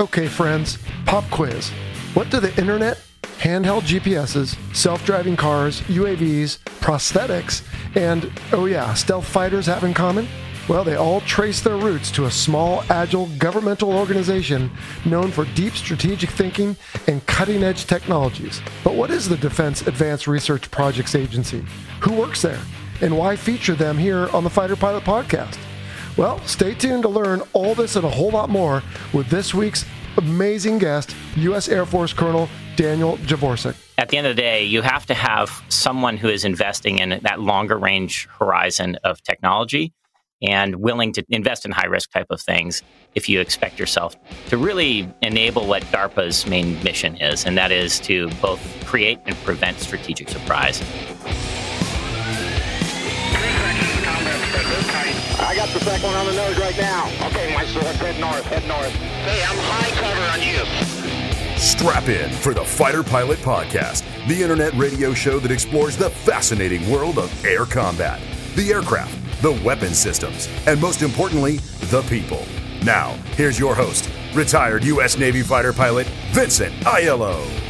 Okay, friends, pop quiz. What do the internet, handheld GPSs, self driving cars, UAVs, prosthetics, and, oh yeah, stealth fighters have in common? Well, they all trace their roots to a small, agile governmental organization known for deep strategic thinking and cutting edge technologies. But what is the Defense Advanced Research Projects Agency? Who works there? And why feature them here on the Fighter Pilot podcast? Well, stay tuned to learn all this and a whole lot more with this week's amazing guest, U.S. Air Force Colonel Daniel Javorsek. At the end of the day, you have to have someone who is investing in that longer range horizon of technology and willing to invest in high risk type of things if you expect yourself to really enable what DARPA's main mission is, and that is to both create and prevent strategic surprise. Got the second one on the nose right now. Okay, my source, head north, head north. Hey, I'm high cover on you. Strap in for the Fighter Pilot Podcast, the internet radio show that explores the fascinating world of air combat, the aircraft, the weapon systems, and most importantly, the people. Now, here's your host, retired U.S. Navy fighter pilot Vincent Aiello.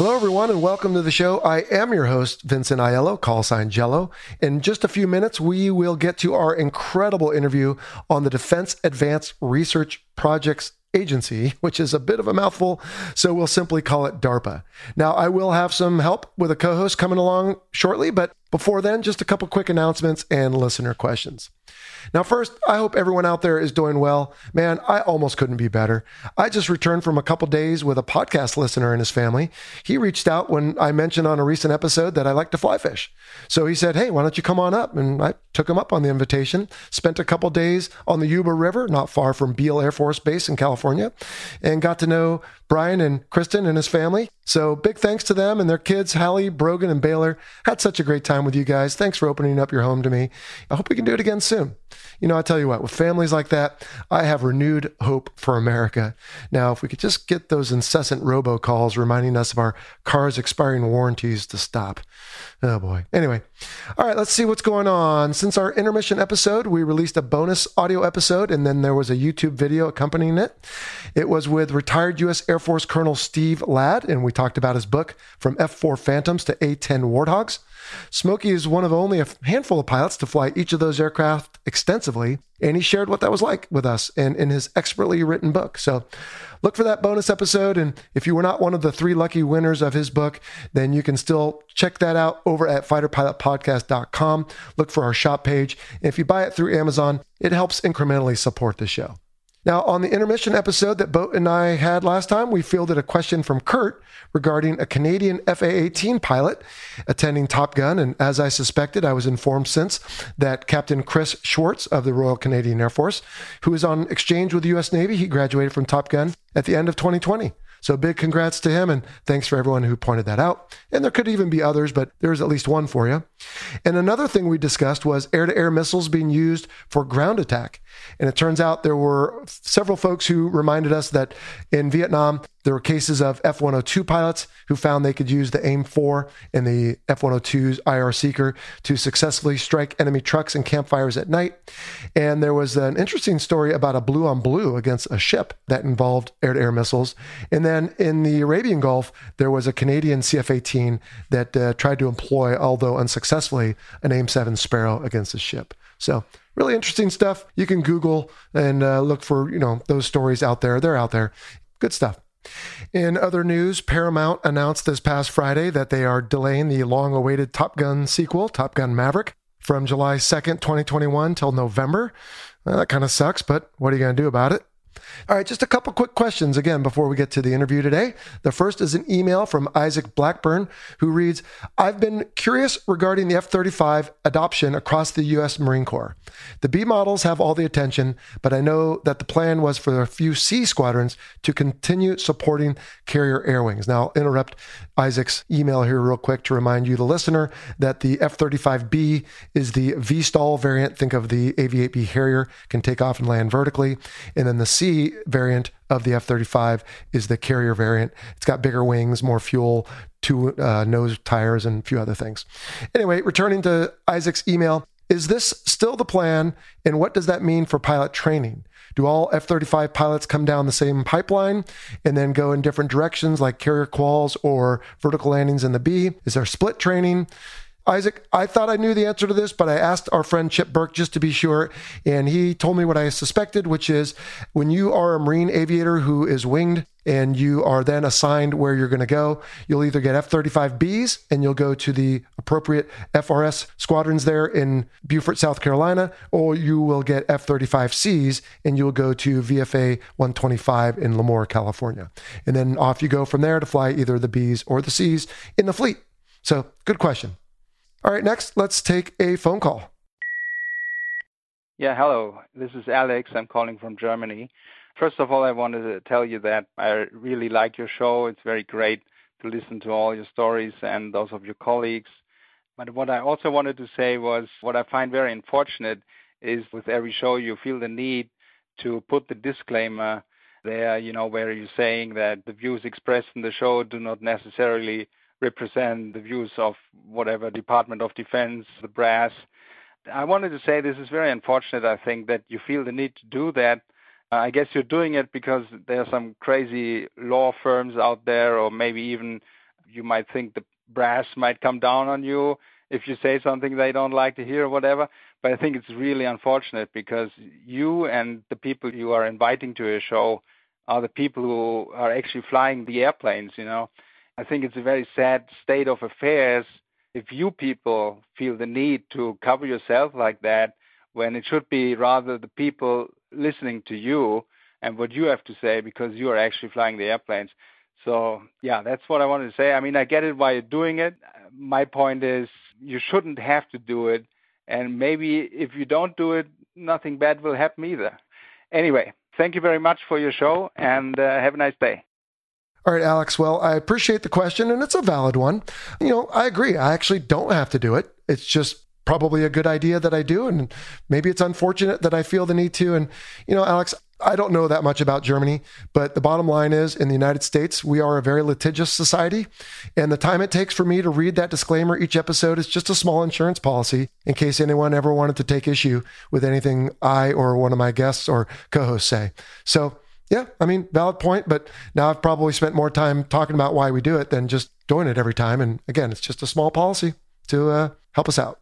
Hello, everyone, and welcome to the show. I am your host, Vincent Aiello, call sign Jello. In just a few minutes, we will get to our incredible interview on the Defense Advanced Research Projects Agency, which is a bit of a mouthful, so we'll simply call it DARPA. Now, I will have some help with a co host coming along shortly, but before then, just a couple quick announcements and listener questions. Now, first, I hope everyone out there is doing well. Man, I almost couldn't be better. I just returned from a couple days with a podcast listener and his family. He reached out when I mentioned on a recent episode that I like to fly fish. So he said, Hey, why don't you come on up? And I took him up on the invitation, spent a couple days on the Yuba River, not far from Beale Air Force Base in California, and got to know Brian and Kristen and his family. So big thanks to them and their kids, Hallie, Brogan, and Baylor. Had such a great time with you guys. Thanks for opening up your home to me. I hope we can do it again soon. You know, I tell you what, with families like that, I have renewed hope for America. Now, if we could just get those incessant robocalls reminding us of our cars' expiring warranties to stop. Oh boy. Anyway, all right, let's see what's going on. Since our intermission episode, we released a bonus audio episode and then there was a YouTube video accompanying it. It was with retired U.S. Air Force Colonel Steve Ladd, and we talked about his book, From F 4 Phantoms to A 10 Warthogs. Smokey is one of only a handful of pilots to fly each of those aircraft extensively, and he shared what that was like with us and in his expertly written book. So look for that bonus episode. And if you were not one of the three lucky winners of his book, then you can still check that out over at fighterpilotpodcast.com. Look for our shop page. And if you buy it through Amazon, it helps incrementally support the show. Now, on the intermission episode that Boat and I had last time, we fielded a question from Kurt regarding a Canadian FA 18 pilot attending Top Gun. And as I suspected, I was informed since that Captain Chris Schwartz of the Royal Canadian Air Force, who is on exchange with the U.S. Navy, he graduated from Top Gun at the end of 2020. So big congrats to him and thanks for everyone who pointed that out. And there could even be others, but there's at least one for you. And another thing we discussed was air to air missiles being used for ground attack. And it turns out there were several folks who reminded us that in Vietnam, there were cases of F 102 pilots who found they could use the AIM 4 and the F 102's IR Seeker to successfully strike enemy trucks and campfires at night. And there was an interesting story about a blue on blue against a ship that involved air to air missiles. And then in the Arabian Gulf, there was a Canadian CF 18 that uh, tried to employ, although unsuccessfully, an AIM 7 Sparrow against a ship. So really interesting stuff. You can Google and uh, look for you know those stories out there. They're out there. Good stuff. In other news, Paramount announced this past Friday that they are delaying the long awaited Top Gun sequel, Top Gun Maverick, from July 2nd, 2021 till November. Well, that kind of sucks, but what are you going to do about it? All right, just a couple quick questions again before we get to the interview today. The first is an email from Isaac Blackburn who reads I've been curious regarding the F 35 adoption across the U.S. Marine Corps. The B models have all the attention, but I know that the plan was for a few C squadrons to continue supporting carrier air wings. Now, I'll interrupt Isaac's email here real quick to remind you, the listener, that the F 35B is the V/STOL variant. Think of the AV 8B Harrier, can take off and land vertically. And then the C variant of the F 35 is the carrier variant. It's got bigger wings, more fuel, two uh, nose tires, and a few other things. Anyway, returning to Isaac's email, is this still the plan? And what does that mean for pilot training? Do all F 35 pilots come down the same pipeline and then go in different directions, like carrier quals or vertical landings in the B? Is there split training? Isaac, I thought I knew the answer to this, but I asked our friend Chip Berke just to be sure, and he told me what I suspected, which is when you are a Marine aviator who is winged and you are then assigned where you're going to go, you'll either get F 35Bs and you'll go to the appropriate FRS squadrons there in Beaufort, South Carolina, or you will get F 35Cs and you'll go to VFA 125 in Lemoore, California. And then off you go from there to fly either the Bs or the Cs in the fleet. So, good question. All right, next, let's take a phone call. Yeah, hello. This is Alex. I'm calling from Germany. First of all, I wanted to tell you that I really like your show. It's very great to listen to all your stories and those of your colleagues. But what I also wanted to say was what I find very unfortunate is with every show you feel the need to put the disclaimer there, you know, where you're saying that the views expressed in the show do not necessarily represent the views of whatever Department of Defense, the brass. I wanted to say this is very unfortunate, I think, that you feel the need to do that. I guess you're doing it because there are some crazy law firms out there, or maybe even you might think the brass might come down on you if you say something they don't like to hear or whatever. But I think it's really unfortunate because you and the people you are inviting to a show are the people who are actually flying the airplanes, you know. I think it's a very sad state of affairs if you people feel the need to cover yourself like that when it should be rather the people listening to you and what you have to say because you are actually flying the airplanes. So, yeah, that's what I wanted to say. I mean, I get it why you're doing it. My point is you shouldn't have to do it. And maybe if you don't do it, nothing bad will happen either. Anyway, thank you very much for your show and uh, have a nice day. All right, Alex. Well, I appreciate the question, and it's a valid one. You know, I agree. I actually don't have to do it. It's just probably a good idea that I do. And maybe it's unfortunate that I feel the need to. And, you know, Alex, I don't know that much about Germany, but the bottom line is in the United States, we are a very litigious society. And the time it takes for me to read that disclaimer each episode is just a small insurance policy in case anyone ever wanted to take issue with anything I or one of my guests or co hosts say. So, yeah, I mean, valid point. But now I've probably spent more time talking about why we do it than just doing it every time. And again, it's just a small policy to uh, help us out.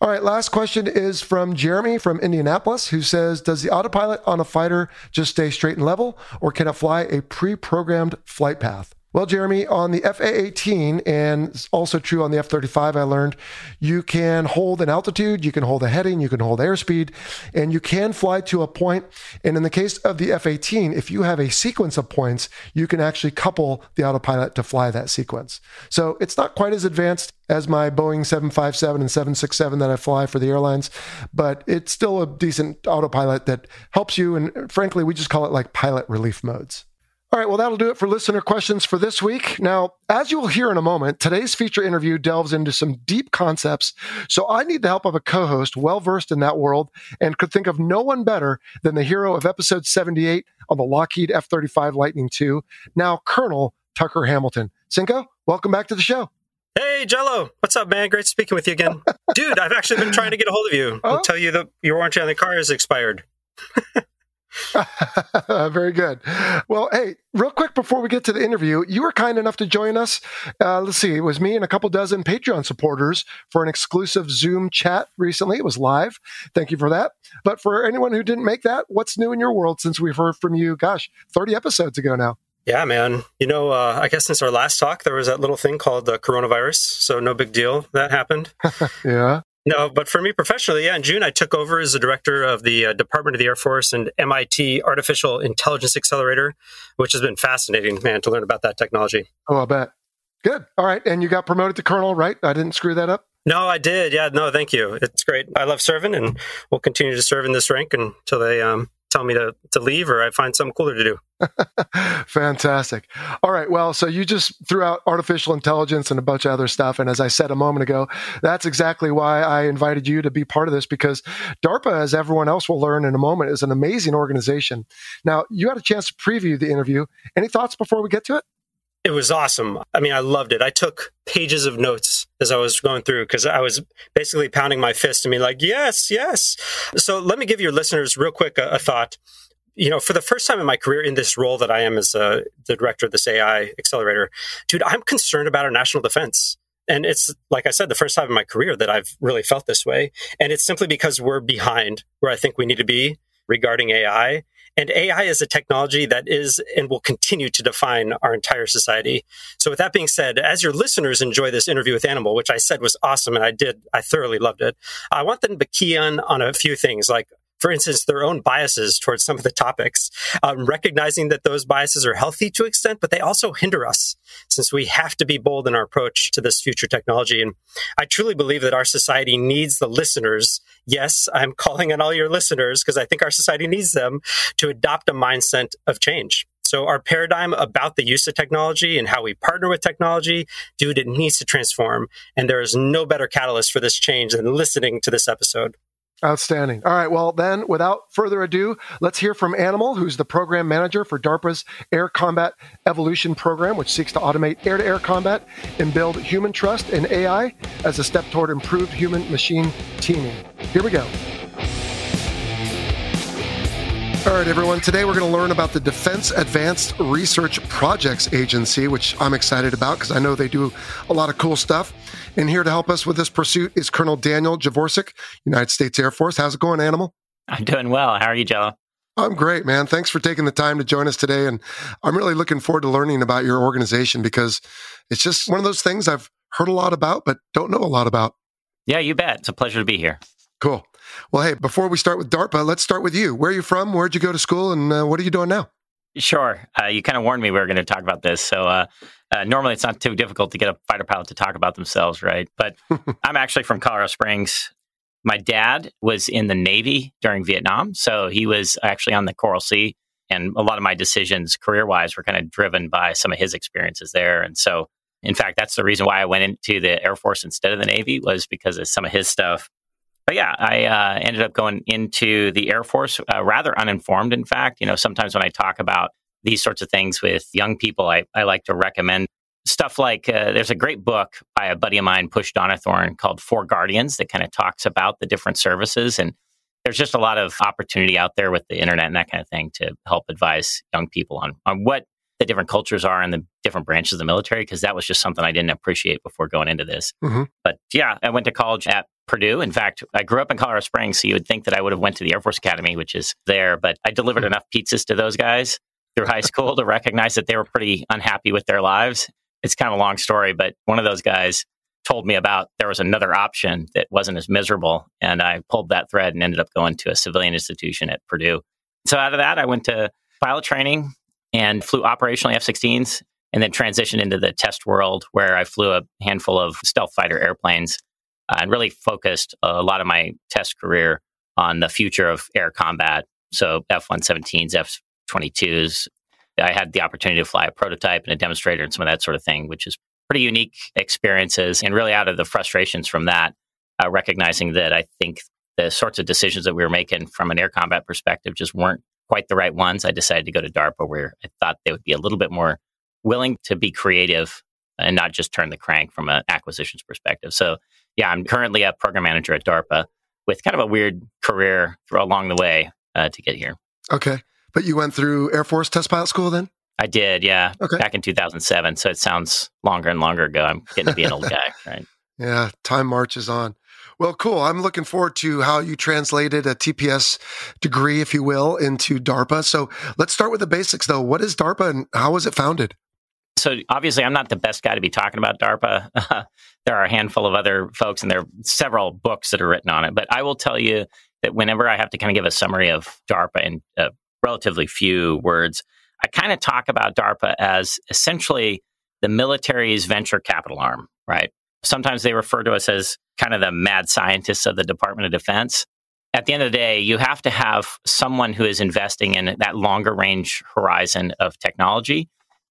All right, last question is from Jeremy from Indianapolis, who says Does the autopilot on a fighter just stay straight and level, or can it fly a pre programmed flight path? Well, Jeremy, on the FA 18 and it's also true on the F 35, I learned you can hold an altitude, you can hold a heading, you can hold airspeed, and you can fly to a point. And in the case of the F 18, if you have a sequence of points, you can actually couple the autopilot to fly that sequence. So it's not quite as advanced as my Boeing 757 and 767 that I fly for the airlines, but it's still a decent autopilot that helps you. And frankly, we just call it like pilot relief modes. All right, well, that'll do it for listener questions for this week. Now, as you will hear in a moment, today's feature interview delves into some deep concepts. So I need the help of a co host well versed in that world and could think of no one better than the hero of episode 78 on the Lockheed F 35 Lightning II, now Colonel Tucker Hamilton. Cinco, welcome back to the show. Hey, Jello. What's up, man? Great speaking with you again. Dude, I've actually been trying to get a hold of you. Oh? I'll tell you that your warranty on the car is expired. Very good. Well, hey, real quick before we get to the interview, you were kind enough to join us. Uh, let's see, it was me and a couple dozen Patreon supporters for an exclusive Zoom chat recently. It was live. Thank you for that. But for anyone who didn't make that, what's new in your world since we've heard from you, gosh, 30 episodes ago now? Yeah, man. You know, uh, I guess since our last talk, there was that little thing called the coronavirus. So no big deal. That happened. yeah. No, but for me professionally, yeah, in June I took over as the director of the uh, Department of the Air Force and MIT Artificial Intelligence Accelerator, which has been fascinating, man, to learn about that technology. Oh, I bet. Good. All right. And you got promoted to colonel, right? I didn't screw that up? No, I did. Yeah, no, thank you. It's great. I love serving and we'll continue to serve in this rank until they um, tell me to, to leave or I find something cooler to do. Fantastic. All right. Well, so you just threw out artificial intelligence and a bunch of other stuff. And as I said a moment ago, that's exactly why I invited you to be part of this because DARPA, as everyone else will learn in a moment, is an amazing organization. Now, you had a chance to preview the interview. Any thoughts before we get to it? It was awesome. I mean, I loved it. I took pages of notes as I was going through because I was basically pounding my fist and being like, yes, yes. So let me give your listeners real quick a, a thought you know, for the first time in my career in this role that I am as uh, the director of this AI accelerator, dude, I'm concerned about our national defense. And it's, like I said, the first time in my career that I've really felt this way. And it's simply because we're behind where I think we need to be regarding AI. And AI is a technology that is and will continue to define our entire society. So, with that being said, as your listeners enjoy this interview with Animal, which I said was awesome and I did, I thoroughly loved it, I want them to key in on a few things like for instance, their own biases towards some of the topics, um, recognizing that those biases are healthy to extent, but they also hinder us since we have to be bold in our approach to this future technology. And I truly believe that our society needs the listeners. Yes, I'm calling on all your listeners because I think our society needs them to adopt a mindset of change. So our paradigm about the use of technology and how we partner with technology, dude, it needs to transform. And there is no better catalyst for this change than listening to this episode. Outstanding. All right. Well, then, without further ado, let's hear from Animal, who's the program manager for DARPA's Air Combat Evolution Program, which seeks to automate air to air combat and build human trust in AI as a step toward improved human machine teaming. Here we go. All right, everyone. Today we're going to learn about the Defense Advanced Research Projects Agency, which I'm excited about because I know they do a lot of cool stuff. And here to help us with this pursuit is Colonel Daniel Javorsek, United States Air Force. How's it going, Animal? I'm doing well. How are you, Joe? I'm great, man. Thanks for taking the time to join us today. And I'm really looking forward to learning about your organization because it's just one of those things I've heard a lot about, but don't know a lot about. Yeah, you bet. It's a pleasure to be here. Cool. Well, hey, before we start with DARPA, let's start with you. Where are you from? Where'd you go to school? And uh, what are you doing now? Sure. Uh, you kind of warned me we were going to talk about this. So uh, uh, normally it's not too difficult to get a fighter pilot to talk about themselves, right? But I'm actually from Colorado Springs. My dad was in the Navy during Vietnam. So he was actually on the Coral Sea. And a lot of my decisions career wise were kind of driven by some of his experiences there. And so, in fact, that's the reason why I went into the Air Force instead of the Navy was because of some of his stuff but yeah, I uh, ended up going into the Air Force uh, rather uninformed. In fact, you know, sometimes when I talk about these sorts of things with young people, I, I like to recommend stuff like uh, there's a great book by a buddy of mine, Push Donnithorne, called Four Guardians that kind of talks about the different services. And there's just a lot of opportunity out there with the internet and that kind of thing to help advise young people on, on what the different cultures are in the different branches of the military, because that was just something I didn't appreciate before going into this. Mm-hmm. But yeah, I went to college at Purdue. In fact, I grew up in Colorado Springs, so you would think that I would have went to the Air Force Academy, which is there. But I delivered mm-hmm. enough pizzas to those guys through high school to recognize that they were pretty unhappy with their lives. It's kind of a long story, but one of those guys told me about there was another option that wasn't as miserable, and I pulled that thread and ended up going to a civilian institution at Purdue. So out of that, I went to pilot training and flew operationally F-16s, and then transitioned into the test world where I flew a handful of stealth fighter airplanes uh, and really focused a lot of my test career on the future of air combat. So F 117s, F 22s. I had the opportunity to fly a prototype and a demonstrator and some of that sort of thing, which is pretty unique experiences. And really out of the frustrations from that, uh, recognizing that I think the sorts of decisions that we were making from an air combat perspective just weren't quite the right ones. I decided to go to DARPA where I thought they would be a little bit more willing to be creative and not just turn the crank from an acquisitions perspective. So yeah, I'm currently a program manager at DARPA with kind of a weird career along the way uh, to get here. Okay. But you went through Air Force test pilot school then? I did, yeah. Okay. Back in 2007. So it sounds longer and longer ago. I'm getting to be an old guy, right? Yeah, time marches on. Well, cool. I'm looking forward to how you translated a TPS degree, if you will, into DARPA. So let's start with the basics, though. What is DARPA and how was it founded? So obviously, I'm not the best guy to be talking about DARPA. there are a handful of other folks, and there are several books that are written on it. But I will tell you that whenever I have to kind of give a summary of DARPA in uh, relatively few words, I kind of talk about DARPA as essentially the military's venture capital arm, right? Sometimes they refer to us as kind of the mad scientists of the Department of Defense. At the end of the day, you have to have someone who is investing in that longer range horizon of technology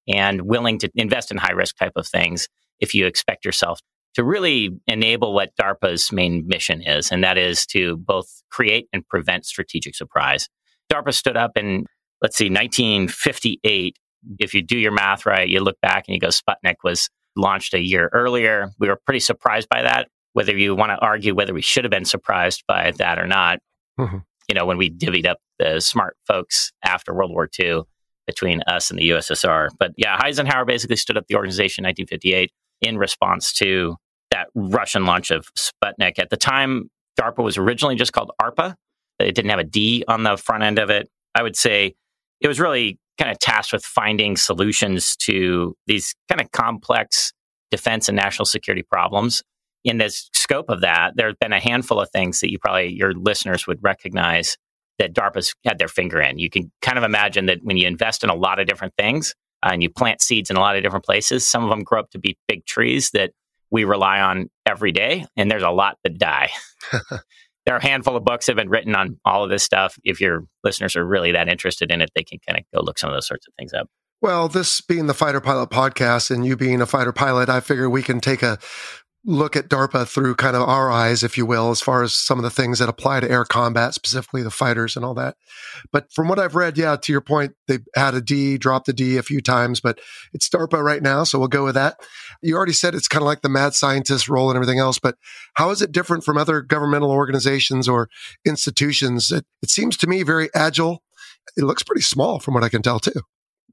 and willing to invest in high risk type of things if you expect yourself to really enable what DARPA's main mission is, and that is to both create and prevent strategic surprise. DARPA stood up in, let's see, 1958. If you do your math right, you look back and you go, Sputnik was launched a year earlier. We were pretty surprised by that. Whether you want to argue whether we should have been surprised by that or not, mm-hmm. you know, when we divvied up the smart folks after World War II between us and the USSR. But yeah, Eisenhower basically stood up the organization in 1958 in response to that Russian launch of Sputnik. At the time, DARPA was originally just called ARPA. It didn't have a D on the front end of it. I would say it was really kind of tasked with finding solutions to these kind of complex defense and national security problems. In the scope of that, there have been a handful of things that you probably, your listeners would recognize that DARPA's had their finger in. You can kind of imagine that when you invest in a lot of different things uh, and you plant seeds in a lot of different places, some of them grow up to be big trees that we rely on every day, and there's a lot that die. there are a handful of books that have been written on all of this stuff. If your listeners are really that interested in it, they can kind of go look some of those sorts of things up. Well, this being the Fighter Pilot podcast and you being a fighter pilot, I figure we can take a look at DARPA through kind of our eyes, if you will, as far as some of the things that apply to air combat, specifically the fighters and all that. But from what I've read, yeah, to your point, they had a D, dropped the D a few times, but it's DARPA right now, so we'll go with that. You already said it's kind of like the mad scientist role and everything else, but how is it different from other governmental organizations or institutions? It, it seems to me very agile. It looks pretty small from what I can tell, too.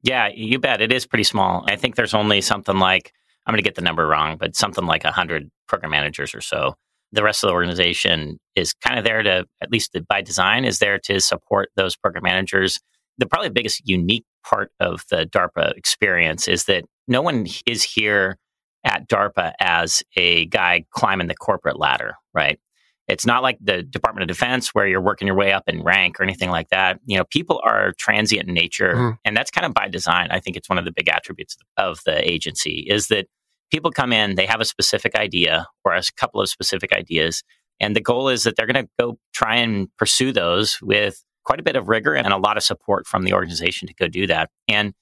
Yeah, you bet. It is pretty small. I think there's only something like I'm going to get the number wrong, but something like 100 program managers or so. The rest of the organization is kind of there to, at least by design, is there to support those program managers. The probably biggest unique part of the DARPA experience is that no one is here at DARPA as a guy climbing the corporate ladder, right? It's not like the Department of Defense where you're working your way up in rank or anything like that. You know, people are transient in nature, mm-hmm. and that's kind of by design. I think it's one of the big attributes of the agency is that people come in, they have a specific idea or a couple of specific ideas. And the goal is that they're going to go try and pursue those with quite a bit of rigor and a lot of support from the organization to go do that. And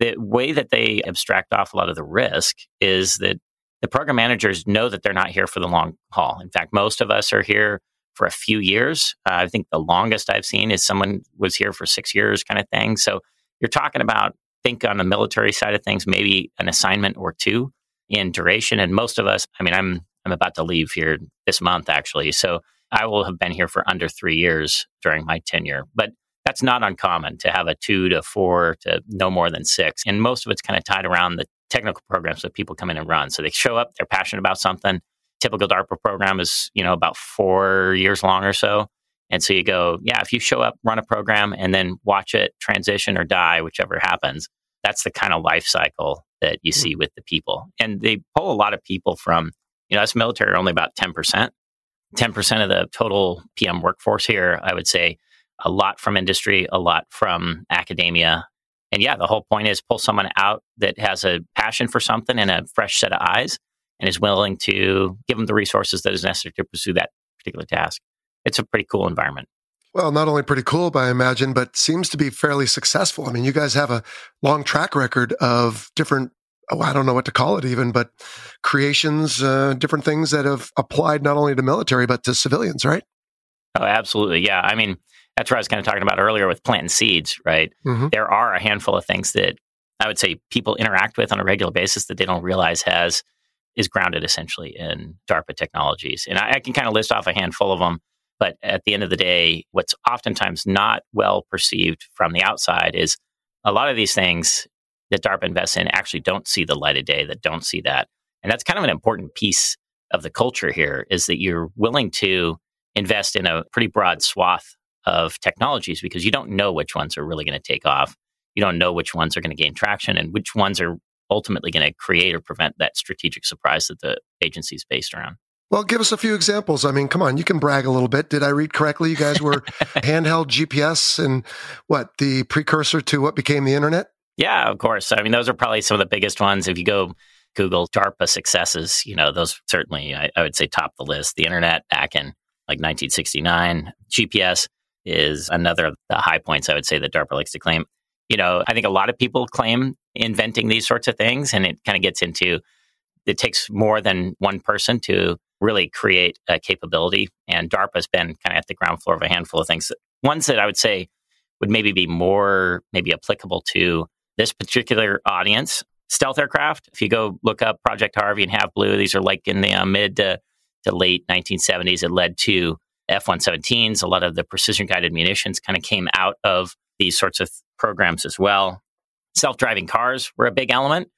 the way that they abstract off a lot of the risk is that the program managers know that they're not here for the long haul. In fact, most of us are here for a few years. Uh, I think the longest I've seen is someone was here for six years, kind of thing. So you're talking about, think on the military side of things, maybe an assignment or two in duration. And most of us, I mean, I'm I'm about to leave here this month actually, so I will have been here for under three years during my tenure. But that's not uncommon to have a two to four to no more than six, and most of it's kind of tied around the technical programs that people come in and run. So they show up, they're passionate about something. Typical DARPA program is you know about four years long or so. And so you go, yeah, if you show up, run a program, and then watch it transition or die, whichever happens, that's the kind of life cycle that you hmm. see with the people. And they pull a lot of people from, you know, us military are only about 10%. 10% of the total PM workforce here, I would say a lot from industry, a lot from academia. And yeah, the whole point is pull someone out that has a passion for something and a fresh set of eyes and is willing to give them the resources that is necessary to pursue that particular task. It's a pretty cool environment. Well, not only pretty cool, but I imagine, but seems to be fairly successful. I mean, you guys have a long track record of different, oh, I don't know what to call it even, but creations, uh, different things that have applied not only to military, but to civilians, right? Oh, absolutely. Yeah. I mean, that's what I was kind of talking about earlier with planting seeds, right? Mm-hmm. There are a handful of things that I would say people interact with on a regular basis that they don't realize has is grounded essentially in DARPA technologies. And I, I can kind of list off a handful of them but at the end of the day, what's oftentimes not well perceived from the outside is a lot of these things that DARPA invests in actually don't see the light of day, that don't see that. And that's kind of an important piece of the culture here is that you're willing to invest in a pretty broad swath of technologies because you don't know which ones are really going to take off. You don't know which ones are going to gain traction and which ones are ultimately going to create or prevent that strategic surprise that the agency is based around. Well, give us a few examples. I mean, come on, you can brag a little bit. Did I read correctly? You guys were handheld GPS and what the precursor to what became the internet? Yeah, of course. I mean, those are probably some of the biggest ones. If you go Google DARPA successes, you know, those certainly I, I would say top the list. The internet back in like 1969, GPS is another of the high points I would say that DARPA likes to claim. You know, I think a lot of people claim inventing these sorts of things, and it kind of gets into it takes more than one person to really create a capability. And DARPA has been kind of at the ground floor of a handful of things. Ones that I would say would maybe be more maybe applicable to this particular audience. Stealth aircraft. If you go look up Project Harvey and Have Blue, these are like in the uh, mid to, to late 1970s. It led to F 117s. A lot of the precision guided munitions kind of came out of these sorts of programs as well. Self driving cars were a big element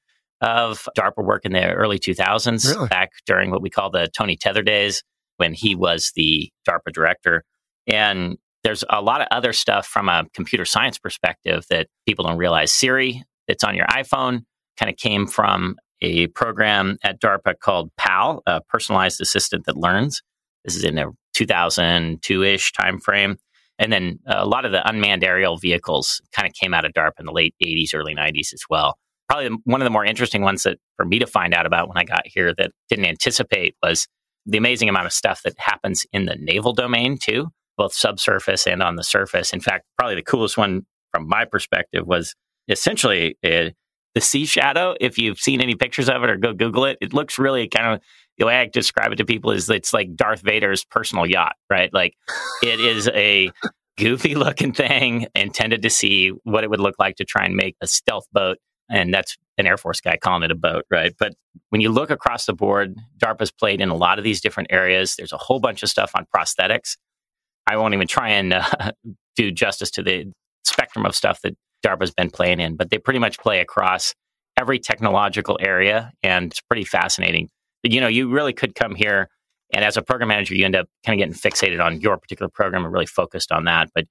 of DARPA work in the early 2000s, really? back during what we call the Tony Tether days when he was the DARPA director. And there's a lot of other stuff from a computer science perspective that people don't realize. Siri, that's on your iPhone, kind of came from a program at DARPA called PAL, a personalized assistant that learns. This is in a 2002 ish timeframe. And then a lot of the unmanned aerial vehicles kind of came out of DARPA in the late 80s, early 90s as well. Probably one of the more interesting ones that for me to find out about when I got here that didn't anticipate was the amazing amount of stuff that happens in the naval domain too, both subsurface and on the surface. In fact, probably the coolest one from my perspective was essentially uh, the sea shadow. If you've seen any pictures of it or go Google it, it looks really kind of the way I describe it to people is it's like Darth Vader's personal yacht, right? Like it is a goofy looking thing intended to see what it would look like to try and make a stealth boat. And that's an Air Force guy calling it a boat, right? But when you look across the board, DARPA's played in a lot of these different areas. There's a whole bunch of stuff on prosthetics. I won't even try and uh, do justice to the spectrum of stuff that DARPA's been playing in, but they pretty much play across every technological area. And it's pretty fascinating you know, you really could come here and as a program manager, you end up kind of getting fixated on your particular program and really focused on that. But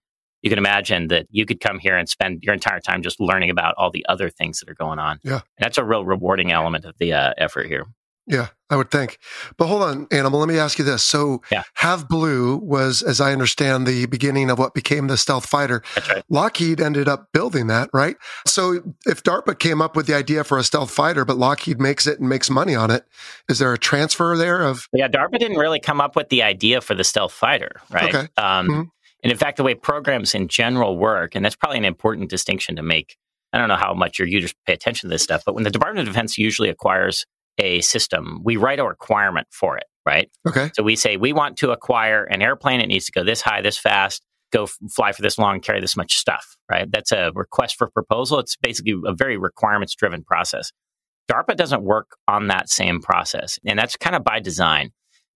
you can imagine that you could come here and spend your entire time just learning about all the other things that are going on. Yeah. And that's a real rewarding element of the uh, effort here. Yeah, I would think. But hold on, Animal, let me ask you this. So, yeah. Have Blue was, as I understand, the beginning of what became the stealth fighter. Right. Lockheed ended up building that, right? So, if DARPA came up with the idea for a stealth fighter, but Lockheed makes it and makes money on it, is there a transfer there of? Yeah, DARPA didn't really come up with the idea for the stealth fighter, right? Okay. Um, mm-hmm. And in fact, the way programs in general work, and that's probably an important distinction to make. I don't know how much your users pay attention to this stuff, but when the Department of Defense usually acquires a system, we write a requirement for it, right? Okay. So we say we want to acquire an airplane. It needs to go this high, this fast, go f- fly for this long, carry this much stuff, right? That's a request for proposal. It's basically a very requirements driven process. DARPA doesn't work on that same process. And that's kind of by design.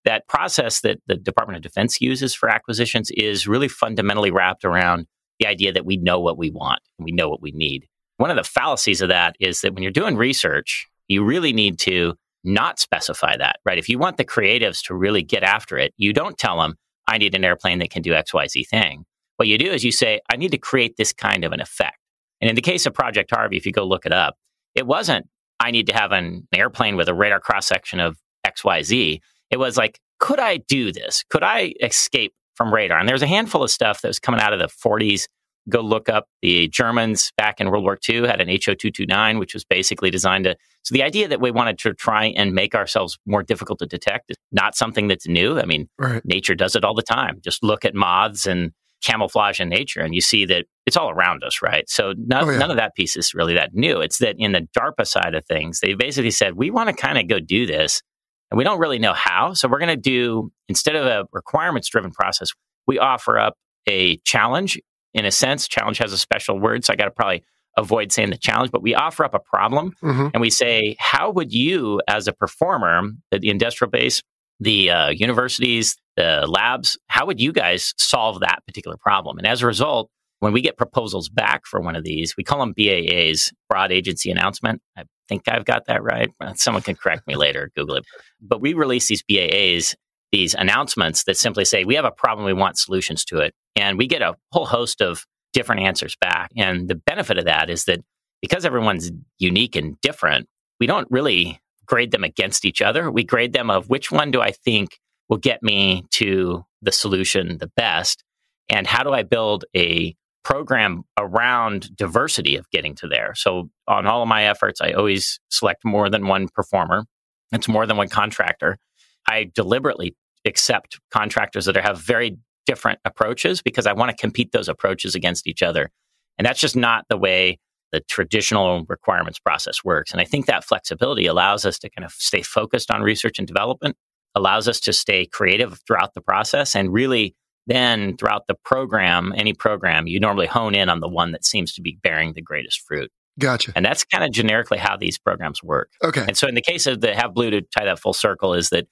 That process that the Department of Defense uses for acquisitions is really fundamentally wrapped around the idea that we know what we want and we know what we need. One of the fallacies of that is that when you're doing research, you really need to not specify that, right? If you want the creatives to really get after it, you don't tell them, I need an airplane that can do XYZ thing. What you do is you say, I need to create this kind of an effect. And in the case of Project Harvey, if you go look it up, it wasn't, I need to have an airplane with a radar cross section of XYZ. It was like, could I do this? Could I escape from radar? And there's a handful of stuff that was coming out of the 40s go look up the Germans back in World War II had an HO 229, which was basically designed to. So the idea that we wanted to try and make ourselves more difficult to detect is not something that's new. I mean, right. nature does it all the time. Just look at moths and camouflage in nature, and you see that it's all around us, right? So none, oh, yeah. none of that piece is really that new. It's that in the DARPA side of things, they basically said, we want to kind of go do this, and we don't really know how. So we're going to do, instead of a requirements driven process, we offer up a challenge in a sense. Challenge has a special word, so I got to probably avoid saying the challenge, but we offer up a problem mm-hmm. and we say, how would you, as a performer, at the industrial base, the uh, universities, the labs, how would you guys solve that particular problem? And as a result, when we get proposals back for one of these, we call them BAAs, broad agency announcement. I think I've got that right. Someone can correct me later, Google it. But we release these BAAs, these announcements that simply say, we have a problem, we want solutions to it. And we get a whole host of different answers back. And the benefit of that is that because everyone's unique and different, we don't really grade them against each other. We grade them of which one do I think will get me to the solution the best, and how do I build a program around diversity of getting to there. So on all of my efforts, I always select more than one performer. It's more than one contractor. I deliberately accept contractors that have very different approaches because I want to compete those approaches against each other. And that's just not the way the traditional requirements process works. And I think that flexibility allows us to kind of stay focused on research and development, allows us to stay creative throughout the process, and really then throughout the program, any program, you normally hone in on the one that seems to be bearing the greatest fruit. Gotcha. And that's kind of generically how these programs work. Okay. And so in the case of the Have Blue to tie that full circle is that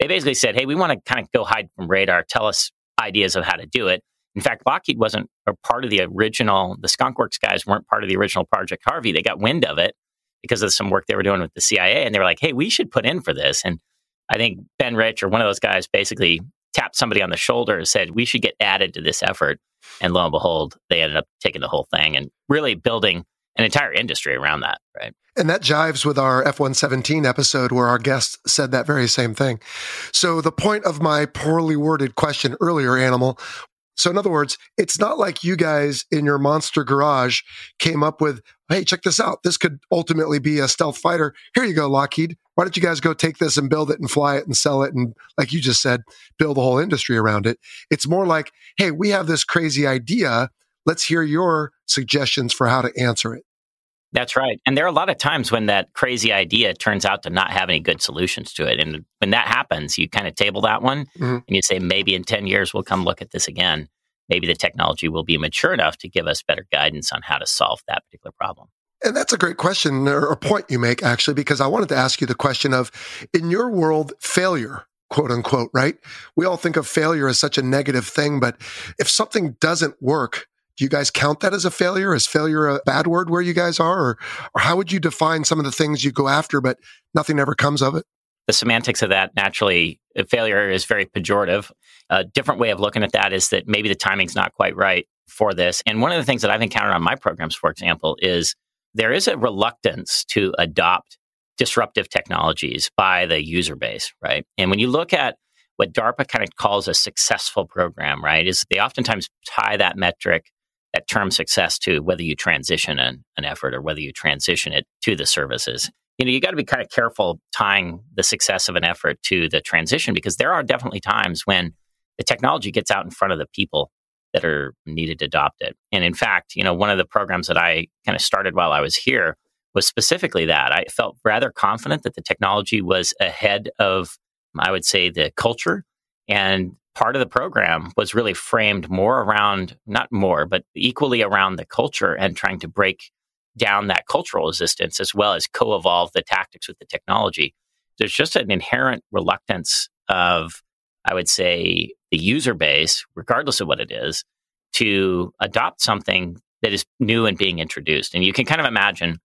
they basically said, hey, we want to kind of go hide from radar, tell us ideas of how to do it. In fact, Lockheed wasn't a part of the original, the Skunkworks guys weren't part of the original Project Harvey. They got wind of it because of some work they were doing with the CIA. And they were like, hey, we should put in for this. And I think Ben Rich or one of those guys basically tapped somebody on the shoulder and said, we should get added to this effort. And lo and behold, they ended up taking the whole thing and really building an entire industry around that, right? And that jives with our F 117 episode where our guest said that very same thing. So, the point of my poorly worded question earlier, Animal, so, in other words, it's not like you guys in your monster garage came up with, hey, check this out. This could ultimately be a stealth fighter. Here you go, Lockheed. Why don't you guys go take this and build it and fly it and sell it? And, like you just said, build the whole industry around it. It's more like, hey, we have this crazy idea. Let's hear your suggestions for how to answer it. That's right. And there are a lot of times when that crazy idea turns out to not have any good solutions to it. And when that happens, you kind of table that one mm-hmm. and you say, maybe in 10 years, we'll come look at this again. Maybe the technology will be mature enough to give us better guidance on how to solve that particular problem. And that's a great question or a point you make, actually, because I wanted to ask you the question of in your world, failure, quote unquote, right? We all think of failure as such a negative thing, but if something doesn't work, do you guys count that as a failure? Is failure a bad word where you guys are? Or, or how would you define some of the things you go after, but nothing ever comes of it? The semantics of that naturally, uh, failure is very pejorative. A different way of looking at that is that maybe the timing's not quite right for this. And one of the things that I've encountered on my programs, for example, is there is a reluctance to adopt disruptive technologies by the user base, right? And when you look at what DARPA kind of calls a successful program, right, is they oftentimes tie that metric that term success to whether you transition an, an effort or whether you transition it to the services. You know, you got to be kind of careful tying the success of an effort to the transition because there are definitely times when the technology gets out in front of the people that are needed to adopt it. And in fact, you know, one of the programs that I kind of started while I was here was specifically that. I felt rather confident that the technology was ahead of, I would say, the culture and part of the program was really framed more around, not more, but equally around the culture and trying to break down that cultural resistance as well as co evolve the tactics with the technology. There's just an inherent reluctance of, I would say, the user base, regardless of what it is, to adopt something that is new and being introduced. And you can kind of imagine,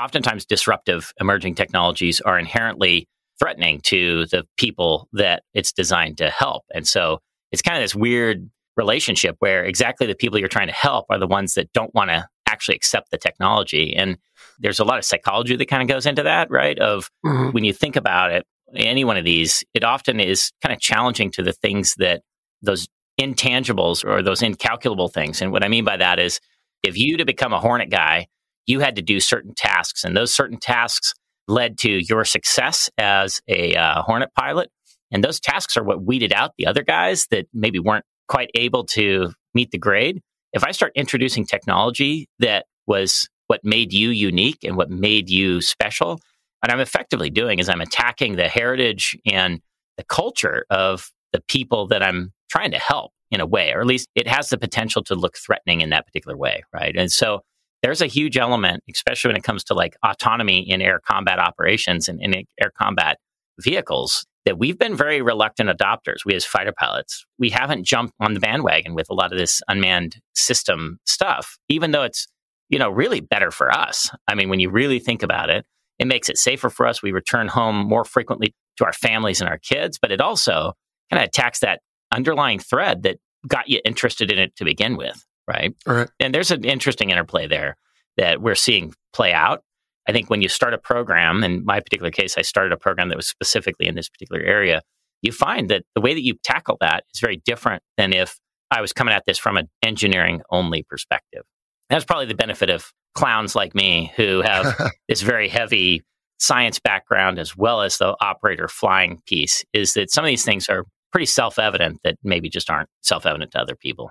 oftentimes disruptive emerging technologies are inherently threatening to the people that it's designed to help. And so it's kind of this weird relationship where exactly the people you're trying to help are the ones that don't want to actually accept the technology. And there's a lot of psychology that kind of goes into that, right? Of mm-hmm. when you think about it, any one of these, it often is kind of challenging to the things that those intangibles or those incalculable things. And what I mean by that is if you to become a Hornet guy, you had to do certain tasks, and those certain tasks led to your success as a uh, Hornet pilot. And those tasks are what weeded out the other guys that maybe weren't quite able to meet the grade. If I start introducing technology that was what made you unique and what made you special, what I'm effectively doing is I'm attacking the heritage and the culture of the people that I'm trying to help in a way, or at least it has the potential to look threatening in that particular way, right? And so there's a huge element, especially when it comes to like autonomy in air combat operations and in air combat vehicles, that we've been very reluctant adopters. We as fighter pilots, we haven't jumped on the bandwagon with a lot of this unmanned system stuff, even though it's you know really better for us. I mean, when you really think about it, it makes it safer for us. We return home more frequently to our families and our kids, but it also kind of attacks that underlying thread that got you interested in it to begin with right? Right. And there's an interesting interplay there that we're seeing play out. I think when you start a program, in my particular case, I started a program that was specifically in this particular area, you find that the way that you tackle that is very different than if I was coming at this from an engineering only perspective. That's probably the benefit of clowns like me who have this very heavy science background as well as the operator flying piece is that some of these things are pretty self-evident that maybe just aren't self-evident to other people.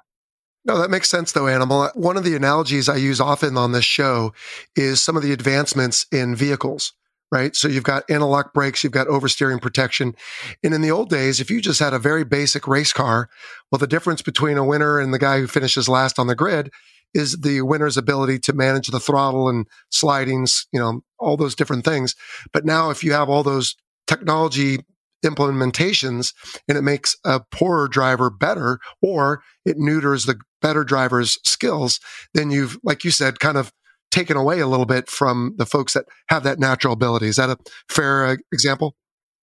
No, that makes sense though, Animal. One of the analogies I use often on this show is some of the advancements in vehicles, right? So you've got anti-lock brakes, you've got oversteering protection. And in the old days, if you just had a very basic race car, well, the difference between a winner and the guy who finishes last on the grid is the winner's ability to manage the throttle and slidings, you know, all those different things. But now if you have all those technology implementations and it makes a poorer driver better or it neuters the better driver's skills, then you've, like you said, kind of taken away a little bit from the folks that have that natural ability. Is that a fair uh, example?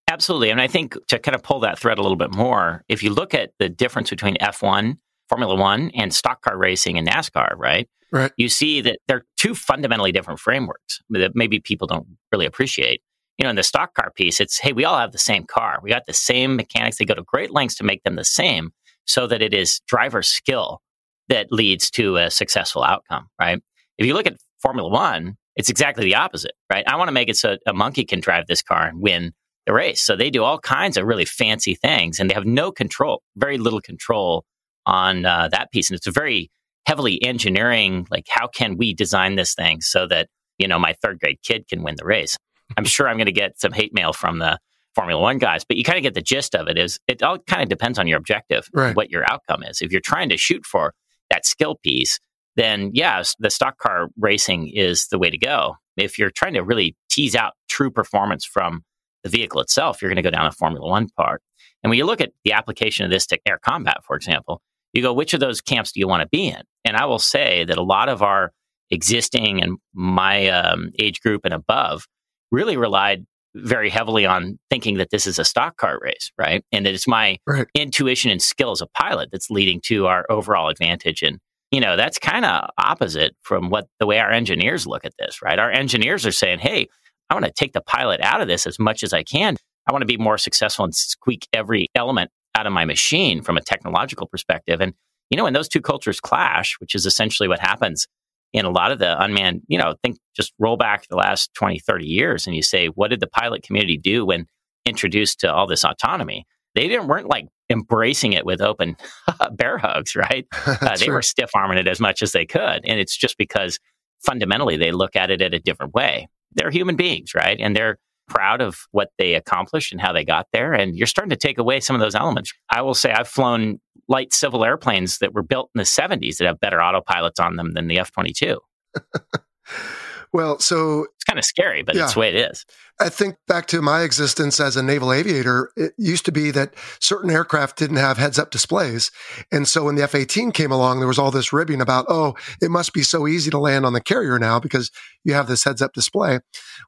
Absolutely. And I think to kind of pull that thread a little bit more, if you look at the difference between F1, Formula One, and stock car racing and NASCAR, right? Right. You see that they're two fundamentally different frameworks that maybe people don't really appreciate you know, in the stock car piece, it's hey, we all have the same car. We got the same mechanics. They go to great lengths to make them the same so that it is driver skill that leads to a successful outcome, right? If you look at Formula One, it's exactly the opposite, right? I want to make it so a monkey can drive this car and win the race. So they do all kinds of really fancy things and they have no control, very little control on uh, that piece. And it's a very heavily engineering, like, how can we design this thing so that, you know, my third grade kid can win the race? I'm sure I'm going to get some hate mail from the Formula One guys, but you kind of get the gist of it. Is it all kind of depends on your objective, right. what your outcome is. If you're trying to shoot for that skill piece, then yeah, the stock car racing is the way to go. If you're trying to really tease out true performance from the vehicle itself, you're going to go down the Formula One part. And when you look at the application of this to air combat, for example, you go, which of those camps do you want to be in? And I will say that a lot of our existing and my um, age group and above really relied very heavily on thinking that this is a stock car race, right? And that it's my right. intuition and skill as a pilot that's leading to our overall advantage. And, you know, that's kind of opposite from what the way our engineers look at this, right? Our engineers are saying, hey, I want to take the pilot out of this as much as I can. I want to be more successful and squeak every element out of my machine from a technological perspective. And, you know, when those two cultures clash, which is essentially what happens in a lot of the unmanned, you know, think just roll back the last 20, 30 years and you say, what did the pilot community do when introduced to all this autonomy? They didn't weren't like embracing it with open bear hugs, right? Uh, they were stiff arming it as much as they could. And it's just because fundamentally they look at it at a different way. They're human beings, right? And they're proud of what they accomplished and how they got there. And you're starting to take away some of those elements. I will say I've flown light civil airplanes that were built in the 70s that have better autopilots on them than the F 22. well, so it's kind of scary, but yeah, it's the way it is. I think back to my existence as a naval aviator, it used to be that certain aircraft didn't have heads up displays. And so when the F 18 came along, there was all this ribbing about, oh, it must be so easy to land on the carrier now because you have this heads up display.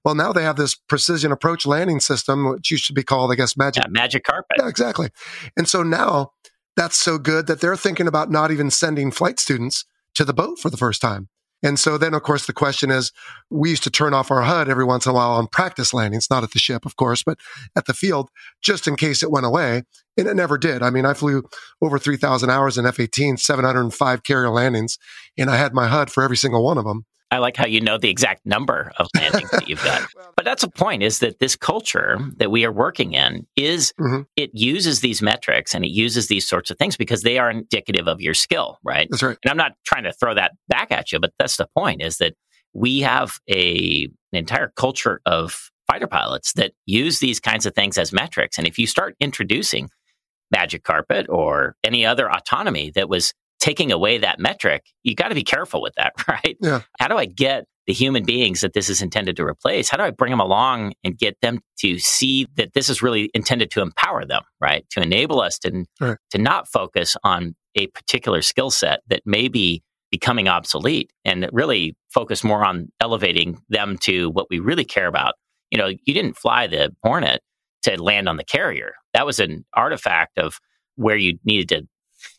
Well, now they have this precision approach landing system, which used to be called, I guess, magic. Yeah, magic carpet. Yeah, exactly. And so now that's so good that they're thinking about not even sending flight students to the boat for the first time. And so then, of course, the question is we used to turn off our HUD every once in a while on practice landings, not at the ship, of course, but at the field, just in case it went away. And it never did. I mean, I flew over 3,000 hours in F 18, 705 carrier landings, and I had my HUD for every single one of them. I like how you know the exact number of landings that you've got. But that's a point is that this culture that we are working in is mm-hmm. it uses these metrics and it uses these sorts of things because they are indicative of your skill, right? That's right. And I'm not trying to throw that back at you, but that's the point is that we have a an entire culture of fighter pilots that use these kinds of things as metrics. And if you start introducing magic carpet or any other autonomy that was taking away that metric, you got to be careful with that, right? Yeah. How do I get the human beings that this is intended to replace? How do I bring them along and get them to see that this is really intended to empower them, right? To enable us to, right. to not focus on a particular skill set that may be becoming obsolete and really focus more on elevating them to what we really care about. You know, you didn't fly the Hornet to land on the carrier. That was an artifact of where you needed to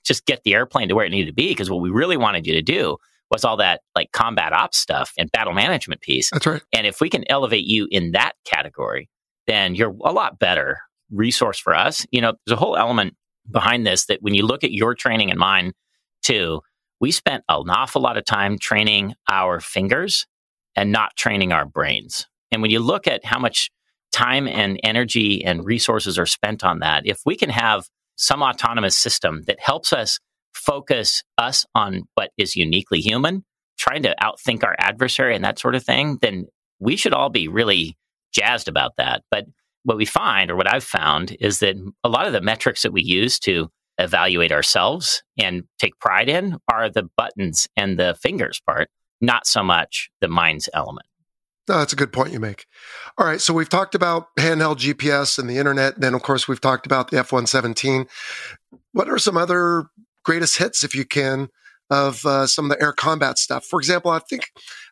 just get the airplane to where it needed to be. Because what we really wanted you to do was all that like combat ops stuff and battle management piece. That's right. And if we can elevate you in that category, then you're a lot better resource for us. You know, there's a whole element behind this that when you look at your training and mine too, we spent an awful lot of time training our fingers and not training our brains. And when you look at how much time and energy and resources are spent on that, if we can have some autonomous system that helps us focus us on what is uniquely human, trying to outthink our adversary and that sort of thing, then we should all be really jazzed about that. But what we find, or what I've found, is that a lot of the metrics that we use to evaluate ourselves and take pride in are the buttons and the fingers part, not so much the minds element. No, that's a good point you make. All right. So we've talked about handheld GPS and the internet. Then, of course, we've talked about the F 117. What are some other greatest hits, if you can, of uh, some of the air combat stuff? For example, I think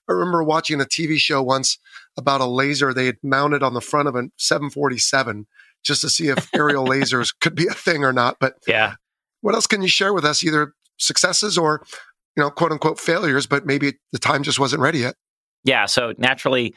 I remember watching a TV show once about a laser they had mounted on the front of a 747 just to see if aerial lasers could be a thing or not. But yeah, what else can you share with us? Either successes or, you know, quote unquote failures, but maybe the time just wasn't ready yet. Yeah. So naturally,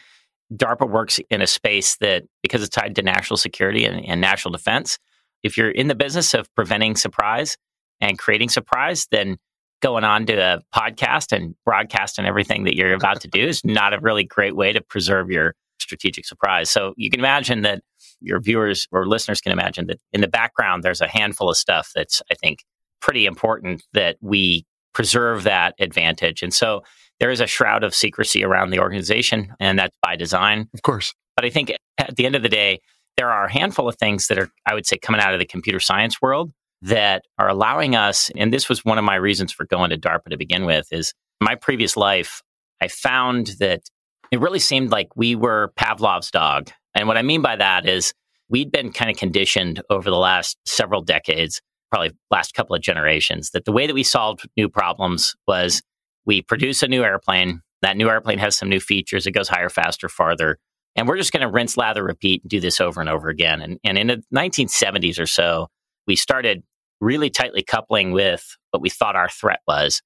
DARPA works in a space that, because it's tied to national security and, and national defense, if you're in the business of preventing surprise and creating surprise, then going on to a podcast and broadcast and everything that you're about to do is not a really great way to preserve your strategic surprise. So you can imagine that your viewers or listeners can imagine that in the background, there's a handful of stuff that's, I think, pretty important that we preserve that advantage. And so there is a shroud of secrecy around the organization, and that's by design. Of course. But I think at the end of the day, there are a handful of things that are, I would say, coming out of the computer science world that are allowing us, and this was one of my reasons for going to DARPA to begin with, is my previous life, I found that it really seemed like we were Pavlov's dog. And what I mean by that is we'd been kind of conditioned over the last several decades, probably last couple of generations, that the way that we solved new problems was we produce a new airplane. That new airplane has some new features. It goes higher, faster, farther. And we're just going to rinse, lather, repeat, and do this over and over again. And, and in the 1970s or so, we started really tightly coupling with what we thought our threat was.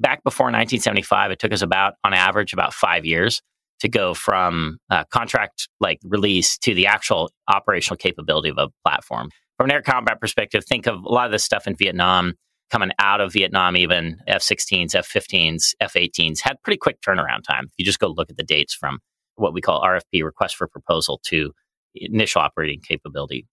Back before 1975, it took us about, on average, about five years to go from uh, contract like release to the actual operational capability of a platform. From an air combat perspective, think of a lot of this stuff in Vietnam coming out of Vietnam, even F 16s, F 15s, F 18s had pretty quick turnaround time. If you just go look at the dates from what we call RFP, request for proposal, to initial operating capability.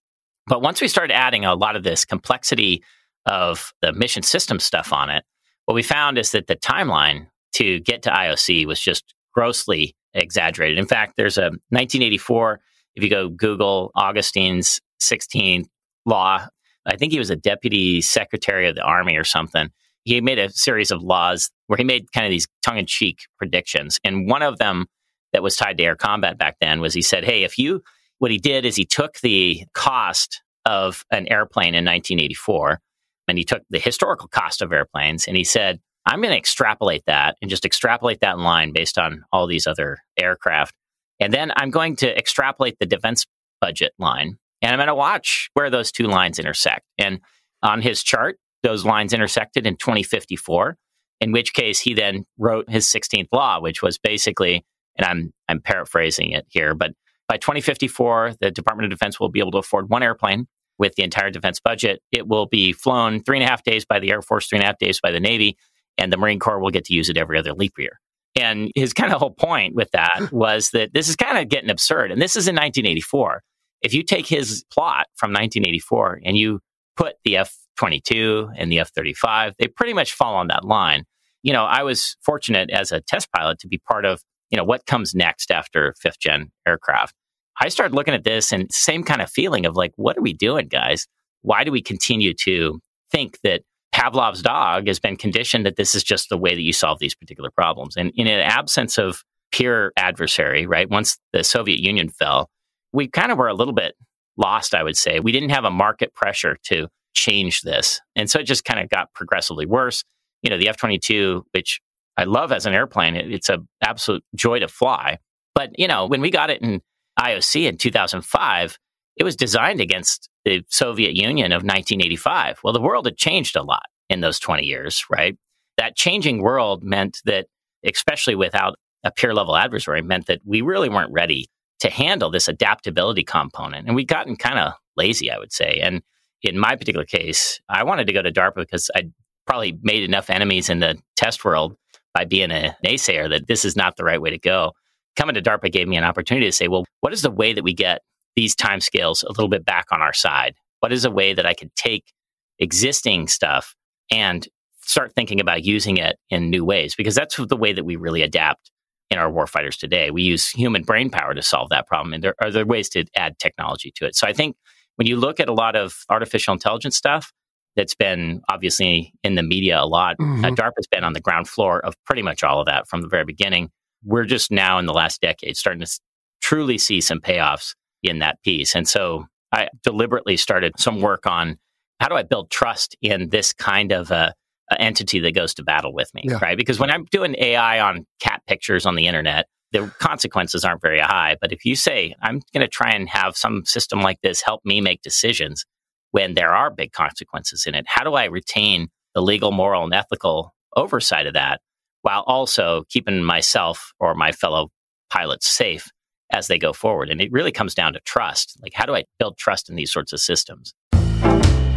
But once we started adding a lot of this complexity of the mission system stuff on it, what we found is that the timeline to get to IOC was just grossly exaggerated. In fact, there's a 1984, if you go Google Augustine's 16th law, I think he was a deputy secretary of the army or something. He made a series of laws where he made kind of these tongue in cheek predictions. And one of them that was tied to air combat back then was he said, Hey, if you, what he did is he took the cost of an airplane in 1984 and he took the historical cost of airplanes and he said, I'm going to extrapolate that and just extrapolate that line based on all these other aircraft. And then I'm going to extrapolate the defense budget line and I'm going to watch where those two lines intersect. And on his chart, those lines intersected in 2054, in which case he then wrote his 16th law, which was basically, and I'm, I'm paraphrasing it here, but by 2054, the Department of Defense will be able to afford one airplane with the entire defense budget. It will be flown three and a half days by the Air Force, three and a half days by the Navy, and the Marine Corps will get to use it every other leap year. And his kind of whole point with that was that this is kind of getting absurd. And this is in 1984. If you take his plot from 1984 and you put the F 22 and the F 35, they pretty much fall on that line. You know, I was fortunate as a test pilot to be part of, you know, what comes next after fifth gen aircraft. I started looking at this and same kind of feeling of like, what are we doing, guys? Why do we continue to think that Pavlov's dog has been conditioned that this is just the way that you solve these particular problems. And in an absence of peer adversary, right? Once the Soviet Union fell, we kind of were a little bit lost, I would say. We didn't have a market pressure to change this. And so it just kind of got progressively worse. You know, the F 22, which I love as an airplane, it, it's an absolute joy to fly. But, you know, when we got it in IOC in 2005, it was designed against the Soviet Union of 1985. Well, the world had changed a lot in those 20 years, right? that changing world meant that, especially without a peer level adversary, meant that we really weren't ready to handle this adaptability component. And we've gotten kind of lazy, I would say. And in my particular case, I wanted to go to DARPA because I'd probably made enough enemies in the test world by being a naysayer that this is not the right way to go. Coming to DARPA gave me an opportunity to say, well, what is the way that we get these timescales a little bit back on our side? What is a way that I could take existing stuff and start thinking about using it in new ways? Because that's the way that we really adapt in our warfighters today. We use human brain power to solve that problem, and there are there ways to add technology to it. So I think when you look at a lot of artificial intelligence stuff that's been obviously in the media a lot, mm-hmm. uh, DARPA's been on the ground floor of pretty much all of that from the very beginning. We're just now in the last decade starting to truly see some payoffs in that piece. And so I deliberately started some work on how do I build trust in this kind of a entity that goes to battle with me, yeah. right? Because when I'm doing AI on cat pictures on the internet, the consequences aren't very high. But if you say, I'm going to try and have some system like this help me make decisions when there are big consequences in it, how do I retain the legal, moral, and ethical oversight of that while also keeping myself or my fellow pilots safe as they go forward? And it really comes down to trust. Like, how do I build trust in these sorts of systems?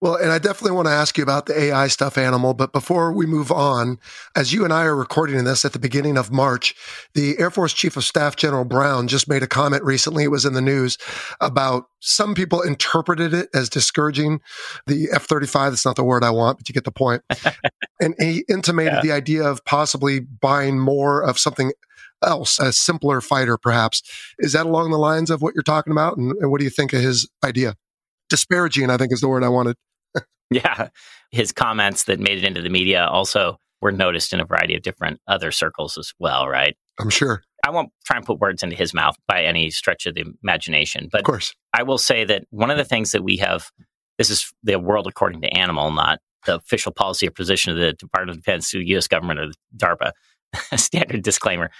Well, and I definitely want to ask you about the AI stuff, Animal. But before we move on, as you and I are recording this at the beginning of March, the Air Force Chief of Staff General Brown just made a comment recently. It was in the news about some people interpreted it as discouraging the F 35. That's not the word I want, but you get the point. and he intimated yeah. the idea of possibly buying more of something else, a simpler fighter, perhaps. Is that along the lines of what you're talking about? And, and what do you think of his idea? Disparaging, I think, is the word I wanted. Yeah. His comments that made it into the media also were noticed in a variety of different other circles as well, right? I'm sure. I won't try and put words into his mouth by any stretch of the imagination. But of course. I will say that one of the things that we have this is the world according to Animal, not the official policy or position of the Department of Defense, the US government, or DARPA. Standard disclaimer.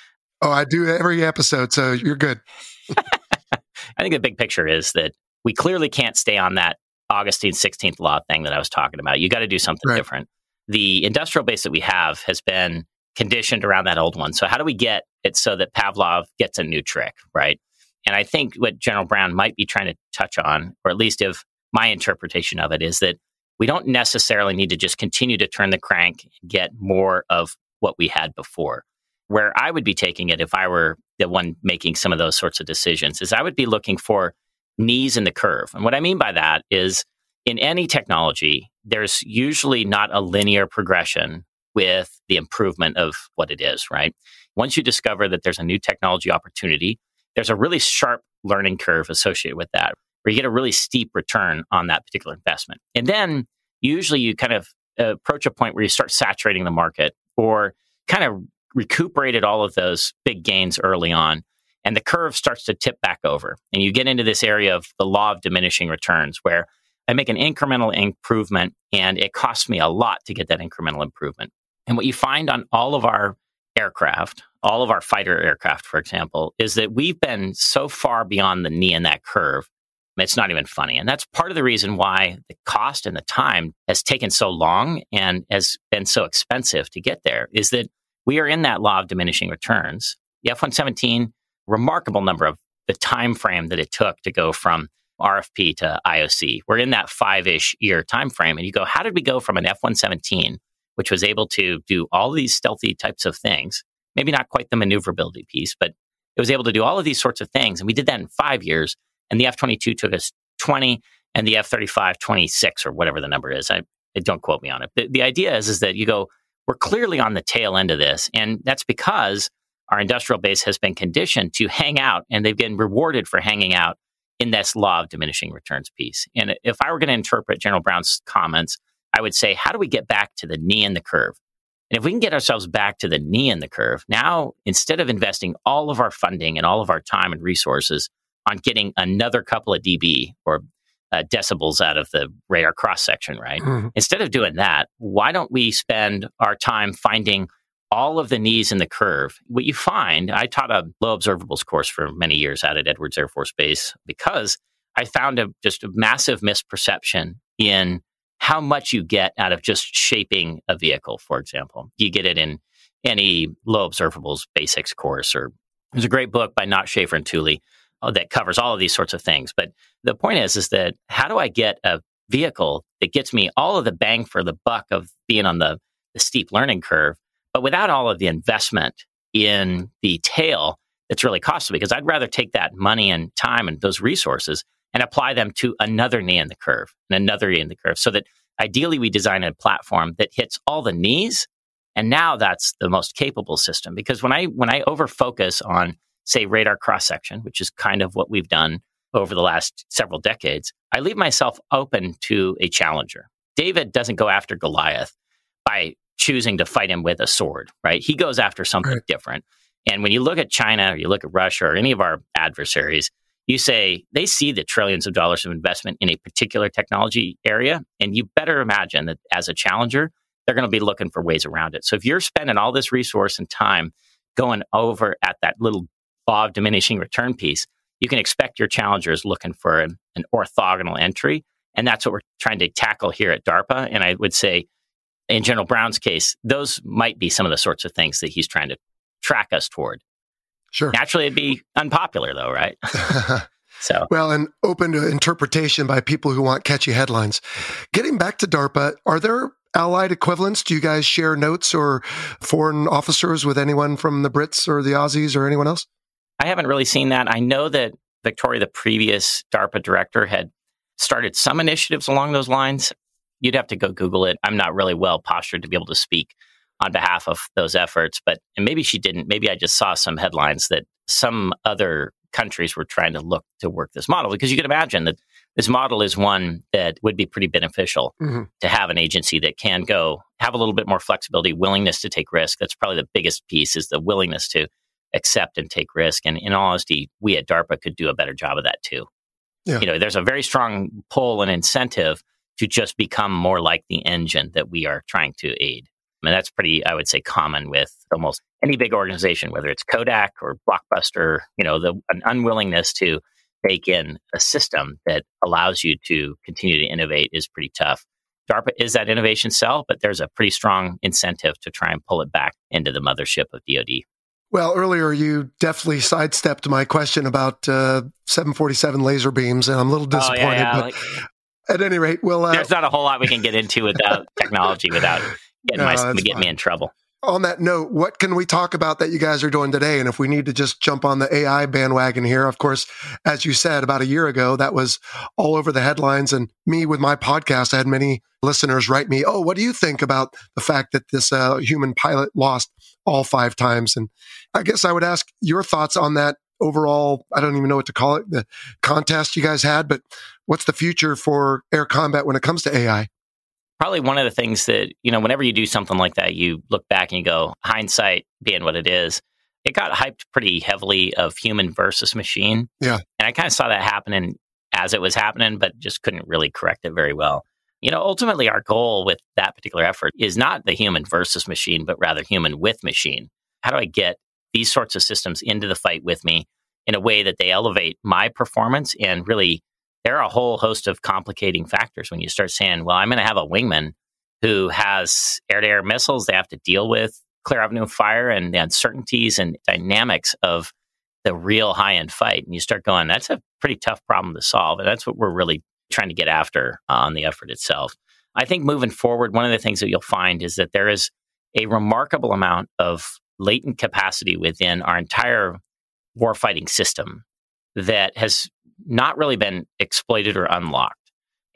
Oh, I do every episode, so you're good. I think the big picture is that we clearly can't stay on that Augustine 16th law thing that I was talking about. You got to do something right. different. The industrial base that we have has been conditioned around that old one. So how do we get it so that Pavlov gets a new trick, right? And I think what General Brown might be trying to touch on, or at least if my interpretation of it is that we don't necessarily need to just continue to turn the crank and get more of what we had before. Where I would be taking it if I were the one making some of those sorts of decisions is I would be looking for knees in the curve. And what I mean by that is in any technology, there's usually not a linear progression with the improvement of what it is, right? Once you discover that there's a new technology opportunity, there's a really sharp learning curve associated with that, where you get a really steep return on that particular investment. And then usually you kind of uh, approach a point where you start saturating the market or kind of recuperated all of those big gains early on and the curve starts to tip back over. And you get into this area of the law of diminishing returns where I make an incremental improvement and it costs me a lot to get that incremental improvement. And what you find on all of our aircraft, all of our fighter aircraft, for example, is that we've been so far beyond the knee in that curve. It's not even funny. And that's part of the reason why the cost and the time has taken so long and has been so expensive to get there is that we are in that law of diminishing returns. The F 117 remarkable number of the time frame that it took to go from RFP to IOC. We're in that five ish year time frame. And you go, how did we go from an F 117, which was able to do all these stealthy types of things, maybe not quite the maneuverability piece, but it was able to do all of these sorts of things. And we did that in five years. And the F 22 took us 20 and the F 35 26 or whatever the number is. I, don't quote me on it. The, the idea is, is that you go, we're clearly on the tail end of this. And that's because our industrial base has been conditioned to hang out and they've been rewarded for hanging out in this law of diminishing returns piece. And if I were going to interpret General Brown's comments, I would say, how do we get back to the knee in the curve? And if we can get ourselves back to the knee in the curve, now instead of investing all of our funding and all of our time and resources on getting another couple of dB or uh, decibels out of the radar cross section, right? Mm-hmm. Instead of doing that, why don't we spend our time finding all of the knees in the curve. What you find, I taught a low observables course for many years out at Edwards Air Force Base because I found a, just a massive misperception in how much you get out of just shaping a vehicle, for example. You get it in any low observables basics course, or there's a great book by Knott Shaeffer and Tulley uh, that covers all of these sorts of things. But the point is, is that how do I get a vehicle that gets me all of the bang for the buck of being on the, the steep learning curve but without all of the investment in the tail it's really costly because I'd rather take that money and time and those resources and apply them to another knee in the curve and another knee in the curve so that ideally we design a platform that hits all the knees and now that's the most capable system because when I when I over focus on say radar cross section which is kind of what we've done over the last several decades I leave myself open to a challenger. David doesn't go after Goliath by choosing to fight him with a sword, right? He goes after something right. different. And when you look at China or you look at Russia or any of our adversaries, you say they see the trillions of dollars of investment in a particular technology area. And you better imagine that as a challenger, they're going to be looking for ways around it. So if you're spending all this resource and time going over at that little law of diminishing return piece, you can expect your challengers looking for an, an orthogonal entry. And that's what we're trying to tackle here at DARPA. And I would say in General Brown's case, those might be some of the sorts of things that he's trying to track us toward. Sure. Naturally, it'd be unpopular, though, right? so well, and open to interpretation by people who want catchy headlines. Getting back to DARPA, are there allied equivalents? Do you guys share notes or foreign officers with anyone from the Brits or the Aussies or anyone else? I haven't really seen that. I know that Victoria, the previous DARPA director, had started some initiatives along those lines you'd have to go Google it. I'm not really well postured to be able to speak on behalf of those efforts, but and maybe she didn't. Maybe I just saw some headlines that some other countries were trying to look to work this model because you can imagine that this model is one that would be pretty beneficial mm-hmm. to have an agency that can go have a little bit more flexibility, willingness to take risk. That's probably the biggest piece is the willingness to accept and take risk. And in all honesty, we at DARPA could do a better job of that too. Yeah. You know, there's a very strong pull and incentive to just become more like the engine that we are trying to aid. And that's pretty, I would say, common with almost any big organization, whether it's Kodak or Blockbuster, you know, the an unwillingness to bake in a system that allows you to continue to innovate is pretty tough. DARPA is that innovation cell, but there's a pretty strong incentive to try and pull it back into the mothership of DoD. Well, earlier you definitely sidestepped my question about uh, 747 laser beams, and I'm a little disappointed. Oh, yeah, yeah. But like, at any rate, well, uh, there's not a whole lot we can get into without technology without getting, no, my, get me in trouble. On that note, what can we talk about that you guys are doing today? And if we need to just jump on the AI bandwagon here, of course, as you said about a year ago, that was all over the headlines. And me with my podcast, I had many listeners write me, "Oh, what do you think about the fact that this uh, human pilot lost all five times?" And I guess I would ask your thoughts on that overall, I don't even know what to call it, the contest you guys had, but what's the future for air combat when it comes to AI? Probably one of the things that, you know, whenever you do something like that, you look back and you go, hindsight being what it is, it got hyped pretty heavily of human versus machine. Yeah. And I kind of saw that happening as it was happening, but just couldn't really correct it very well. You know, ultimately, our goal with that particular effort is not the human versus machine, but rather human with machine. How do I get these sorts of systems into the fight with me in a way that they elevate my performance and really there are a whole host of complicating factors when you start saying well i'm going to have a wingman who has air-to-air missiles they have to deal with clear avenue fire and the uncertainties and dynamics of the real high end fight. And you start going, that's a pretty tough problem to solve. And that's what we're really trying to get after uh, on the effort itself. I think moving forward, one of the things that you'll find is that there is a remarkable amount of latent capacity within our entire warfighting system that has not really been exploited or unlocked.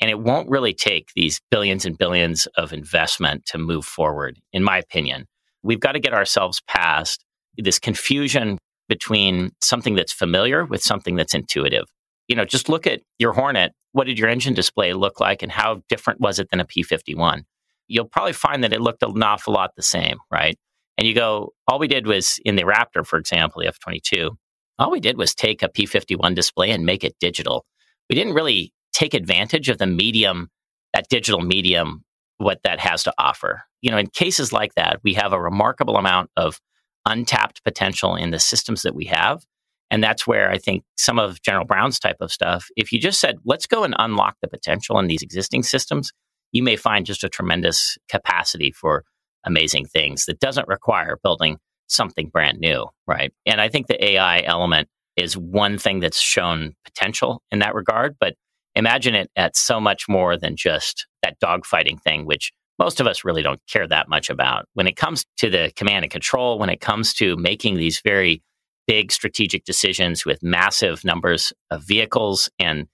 And it won't really take these billions and billions of investment to move forward, in my opinion. We've got to get ourselves past this confusion between something that's familiar with something that's intuitive. You know, just look at your Hornet. What did your engine display look like and how different was it than a P 51? You'll probably find that it looked an awful lot the same, right? And you go, all we did was in the Raptor, for example, the F 22, all we did was take a P 51 display and make it digital. We didn't really take advantage of the medium, that digital medium, what that has to offer. You know, in cases like that, we have a remarkable amount of untapped potential in the systems that we have. And that's where I think some of General Brown's type of stuff, if you just said, let's go and unlock the potential in these existing systems, you may find just a tremendous capacity for amazing things that doesn't require building something brand new, right? And I think the AI element is one thing that's shown potential in that regard, but imagine it at so much more than just that dogfighting thing, which most of us really don't care that much about. When it comes to the command and control, when it comes to making these very big strategic decisions with massive numbers of vehicles and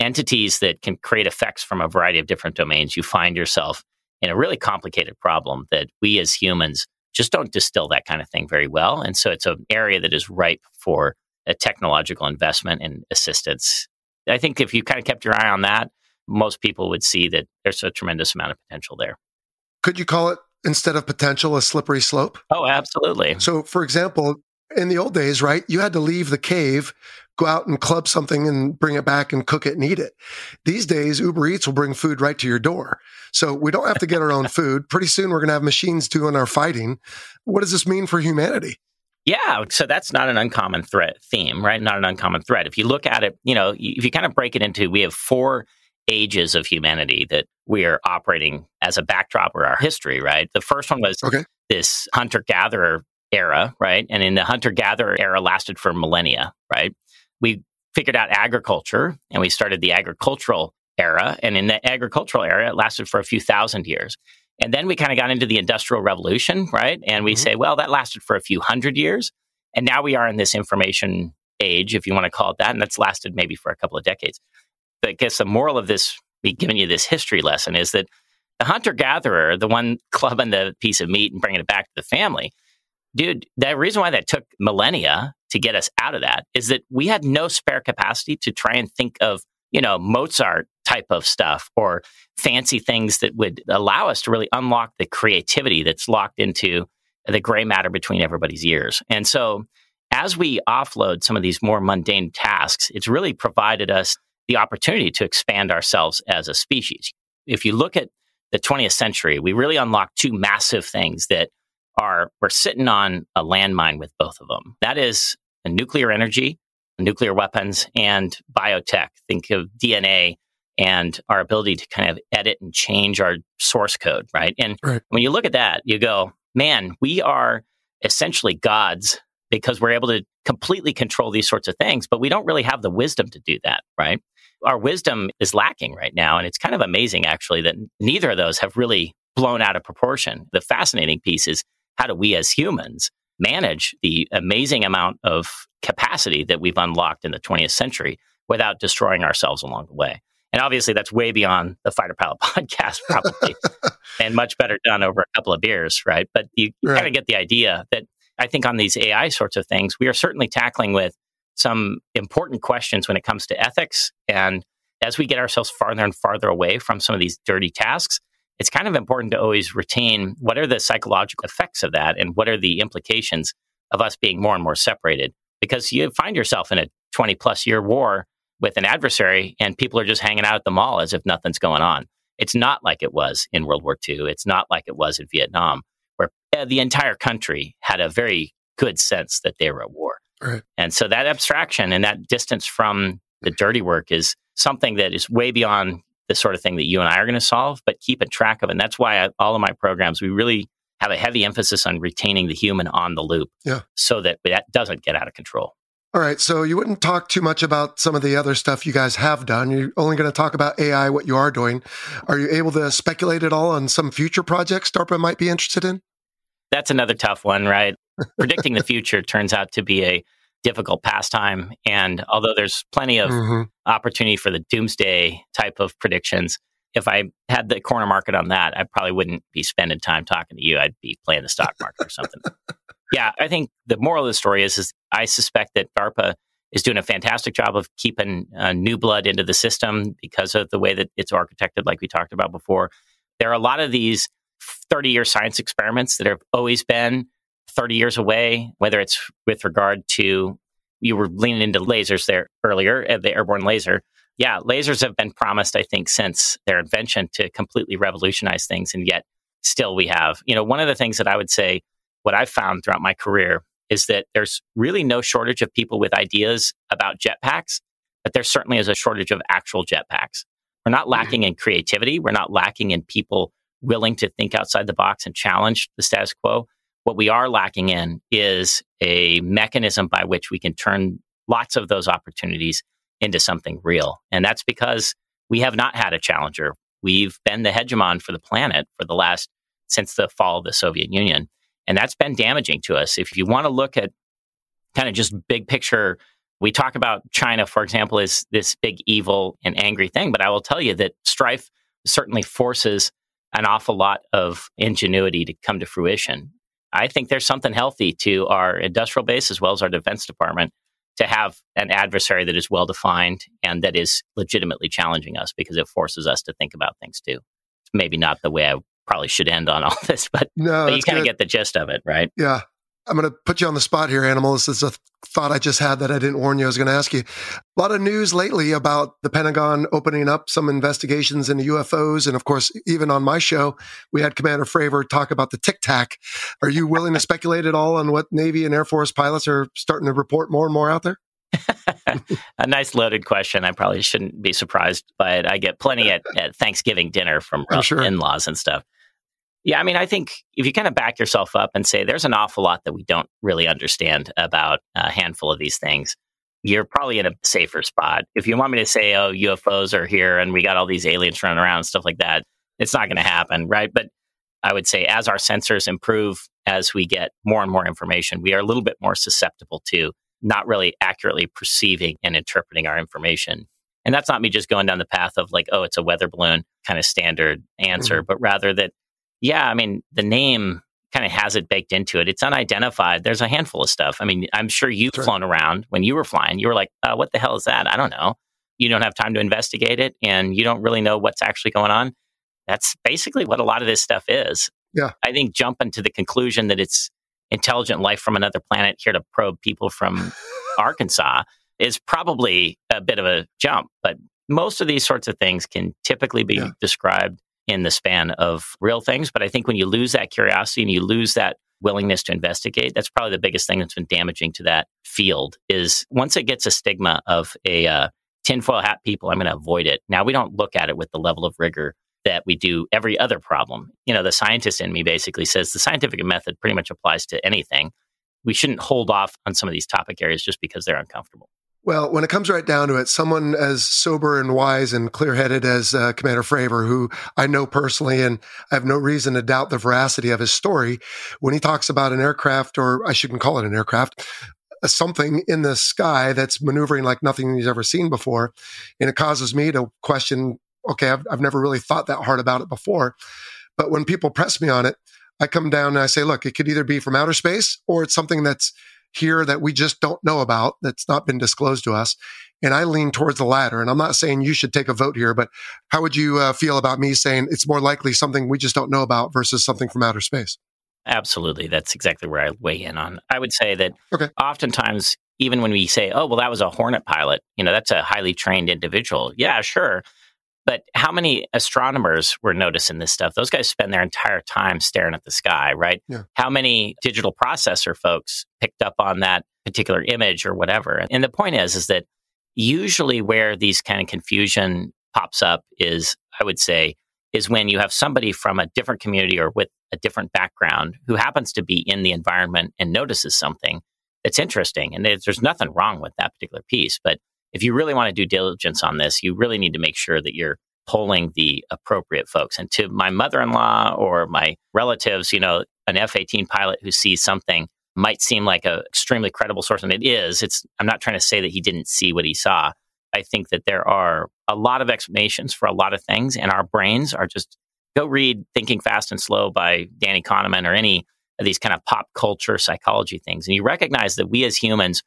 entities that can create effects from a variety of different domains, you find yourself in a really complicated problem that we as humans just don't distill that kind of thing very well. And so it's an area that is ripe for a technological investment and assistance. I think if you kind of kept your eye on that, most people would see that there's a tremendous amount of potential there. Could you call it instead of potential a slippery slope? Oh, absolutely. So, for example, in the old days, right, you had to leave the cave, go out and club something and bring it back and cook it and eat it. These days, Uber Eats will bring food right to your door. So we don't have to get our own food. Pretty soon, we're going to have machines doing our fighting. What does this mean for humanity? Yeah, so that's not an uncommon threat theme, right? Not an uncommon threat. If you look at it, you know, if you kind of break it into, we have four ages of humanity that we are operating as a backdrop of our history, right? The first one was okay. this hunter gatherer era, right? And in the hunter gatherer era lasted for millennia, right? We figured out agriculture and we started the agricultural era. And in the agricultural era, it lasted for a few thousand years. And then we kind of got into the industrial revolution, right? And we mm-hmm. say, well, that lasted for a few hundred years. And now we are in this information age, if you want to call it that. And that's lasted maybe for a couple of decades. But I guess the moral of this, me giving you this history lesson, is that the hunter gatherer, the one clubbing the piece of meat and bringing it back to the family, dude, the reason why that took millennia to get us out of that is that we had no spare capacity to try and think of, you know, Mozart type of stuff or fancy things that would allow us to really unlock the creativity that's locked into the gray matter between everybody's ears. And so as we offload some of these more mundane tasks, it's really provided us the opportunity to expand ourselves as a species. If you look at the 20th century, we really unlocked two massive things that are we're sitting on a landmine with both of them. That is nuclear energy, nuclear weapons, and biotech. Think of DNA and our ability to kind of edit and change our source code, right? And right. when you look at that, you go, man, we are essentially gods because we're able to completely control these sorts of things, but we don't really have the wisdom to do that, right? Our wisdom is lacking right now. And it's kind of amazing, actually, that neither of those have really blown out of proportion. The fascinating piece is how do we as humans manage the amazing amount of capacity that we've unlocked in the 20th century without destroying ourselves along the way? And obviously, that's way beyond the Fighter Pilot podcast, probably, and much better done over a couple of beers, right? But you, you right. kind of get the idea that I think on these AI sorts of things, we are certainly tackling with some important questions when it comes to ethics. And as we get ourselves farther and farther away from some of these dirty tasks, it's kind of important to always retain what are the psychological effects of that and what are the implications of us being more and more separated. Because you find yourself in a 20 plus year war with an adversary and people are just hanging out at the mall as if nothing's going on. It's not like it was in World War II. It's not like it was in Vietnam, where uh, the entire country had a very good sense that they were at war. Right. And so that abstraction and that distance from the dirty work is something that is way beyond the sort of thing that you and I are going to solve, but keeping track of. And that's why I, all of my programs, we really have a heavy emphasis on retaining the human on the loop yeah. so that that doesn't get out of control. All right. So you wouldn't talk too much about some of the other stuff you guys have done. You're only going to talk about AI, what you are doing. Are you able to speculate at all on some future projects DARPA might be interested in? That's another tough one, right? Predicting the future turns out to be a difficult pastime. And although there's plenty of mm-hmm. opportunity for the doomsday type of predictions, if I had the corner market on that, I probably wouldn't be spending time talking to you. I'd be playing the stock market or something. Yeah, I think the moral of the story is, is I suspect that DARPA is doing a fantastic job of keeping uh, new blood into the system because of the way that it's architected, like we talked about before. There are a lot of these 30 year science experiments that have always been 30 years away, whether it's with regard to, you were leaning into lasers there earlier, uh, the airborne laser. Yeah, lasers have been promised, I think, since their invention to completely revolutionize things. And yet, still, we have, you know, one of the things that I would say what I've found throughout my career is that there's really no shortage of people with ideas about jetpacks, but there certainly is a shortage of actual jetpacks. We're not lacking in creativity. We're not lacking in people willing to think outside the box and challenge the status quo. What we are lacking in is a mechanism by which we can turn lots of those opportunities into something real. And that's because we have not had a challenger. We've been the hegemon for the planet for the last, since the fall of the Soviet Union. And that's been damaging to us. If you want to look at kind of just big picture, we talk about China, for example, as this big evil and angry thing. But I will tell you that strife certainly forces an awful lot of ingenuity to come to fruition. I think there's something healthy to our industrial base as well as our defense department to have an adversary that is well defined and that is legitimately challenging us because it forces us to think about things too. Maybe not the way I probably should end on all this, but, no, but you kind of get the gist of it, right? Yeah. I'm going to put you on the spot here, Animal. This is a thought I just had that I didn't warn you I was going to ask you. A lot of news lately about the Pentagon opening up some investigations into UFOs. And of course, even on my show, we had Commander Fravor talk about the Tic Tac. Are you willing to speculate at all on what Navy and Air Force pilots are starting to report more and more out there? a nice loaded question. I probably shouldn't be surprised by it. I get plenty at, at Thanksgiving dinner from oh, sure. in laws and stuff. Yeah, I mean, I think if you kind of back yourself up and say there's an awful lot that we don't really understand about a handful of these things, you're probably in a safer spot. If you want me to say, oh, UFOs are here and we got all these aliens running around and stuff like that, it's not going to happen, right? But I would say as our sensors improve, as we get more and more information, we are a little bit more susceptible to not really accurately perceiving and interpreting our information. And that's not me just going down the path of like, oh, it's a weather balloon kind of standard answer, mm-hmm. but rather that yeah, I mean, the name kind of has it baked into it. It's unidentified. There's a handful of stuff. I mean, I'm sure you've flown around when you were flying. You were like, uh, what the hell is that? I don't know. You don't have time to investigate it and you don't really know what's actually going on. That's basically what a lot of this stuff is. Yeah. I think jumping to the conclusion that it's intelligent life from another planet here to probe people from Arkansas is probably a bit of a jump. But most of these sorts of things can typically be yeah. described in the span of real things. But I think when you lose that curiosity and you lose that willingness to investigate, that's probably the biggest thing that's been damaging to that field is once it gets a stigma of a uh, tinfoil hat people, I'm going to avoid it. Now we don't look at it with the level of rigor that we do every other problem. You know, the scientist in me basically says the scientific method pretty much applies to anything. We shouldn't hold off on some of these topic areas just because they're uncomfortable. Well, when it comes right down to it, someone as sober and wise and clear headed as uh, Commander Fravor, who I know personally, and I have no reason to doubt the veracity of his story, when he talks about an aircraft, or I shouldn't call it an aircraft, uh, something in the sky that's maneuvering like nothing he's ever seen before. And it causes me to question okay, I've, I've never really thought that hard about it before. But when people press me on it, I come down and I say, look, it could either be from outer space or it's something that's here that we just don't know about that's not been disclosed to us. And I lean towards the latter. And I'm not saying you should take a vote here, but how would you uh, feel about me saying it's more likely something we just don't know about versus something from outer space? Absolutely. That's exactly where I weigh in on. I would say that okay. oftentimes, even when we say, oh, well, that was a Hornet pilot, you know, that's a highly trained individual. Yeah, sure. But how many astronomers were noticing this stuff? Those guys spend their entire time staring at the sky, right? Yeah. How many digital processor folks picked up on that particular image or whatever? And the point is, is that usually where these kind of confusion pops up is, I would say, is when you have somebody from a different community or with a different background who happens to be in the environment and notices something that's interesting. And there's nothing wrong with that particular piece. But if you really want to do diligence on this, you really need to make sure that you're polling the appropriate folks. And to my mother in law or my relatives, you know, an F 18 pilot who sees something might seem like an extremely credible source, and it is. It's I'm not trying to say that he didn't see what he saw. I think that there are a lot of explanations for a lot of things, and our brains are just go read Thinking Fast and Slow by Danny Kahneman or any of these kind of pop culture psychology things, and you recognize that we as humans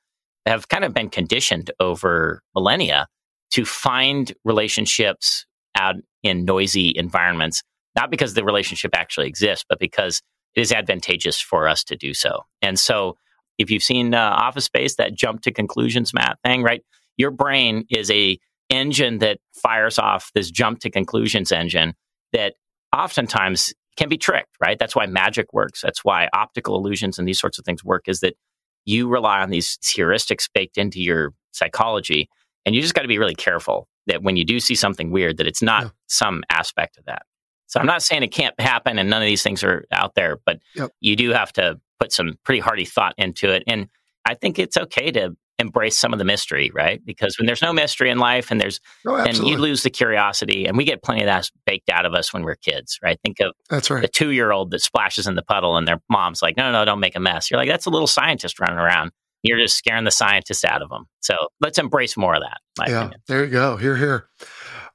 have kind of been conditioned over millennia to find relationships out in noisy environments, not because the relationship actually exists, but because it is advantageous for us to do so. And so, if you've seen uh, Office Space, that jump to conclusions, mat thing, right? Your brain is a engine that fires off this jump to conclusions engine that oftentimes can be tricked, right? That's why magic works. That's why optical illusions and these sorts of things work. Is that you rely on these heuristics baked into your psychology, and you just got to be really careful that when you do see something weird, that it's not yeah. some aspect of that. So I'm not saying it can't happen and none of these things are out there, but yep. you do have to put some pretty hearty thought into it. And I think it's okay to embrace some of the mystery, right? Because when there's no mystery in life and there's oh, and you lose the curiosity and we get plenty of that baked out of us when we're kids, right? Think of that's right. the two year old that splashes in the puddle and their mom's like, no, no, don't make a mess. You're like, that's a little scientist running around. You're just scaring the scientist out of them. So let's embrace more of that. yeah, opinion. there you go. Here, here.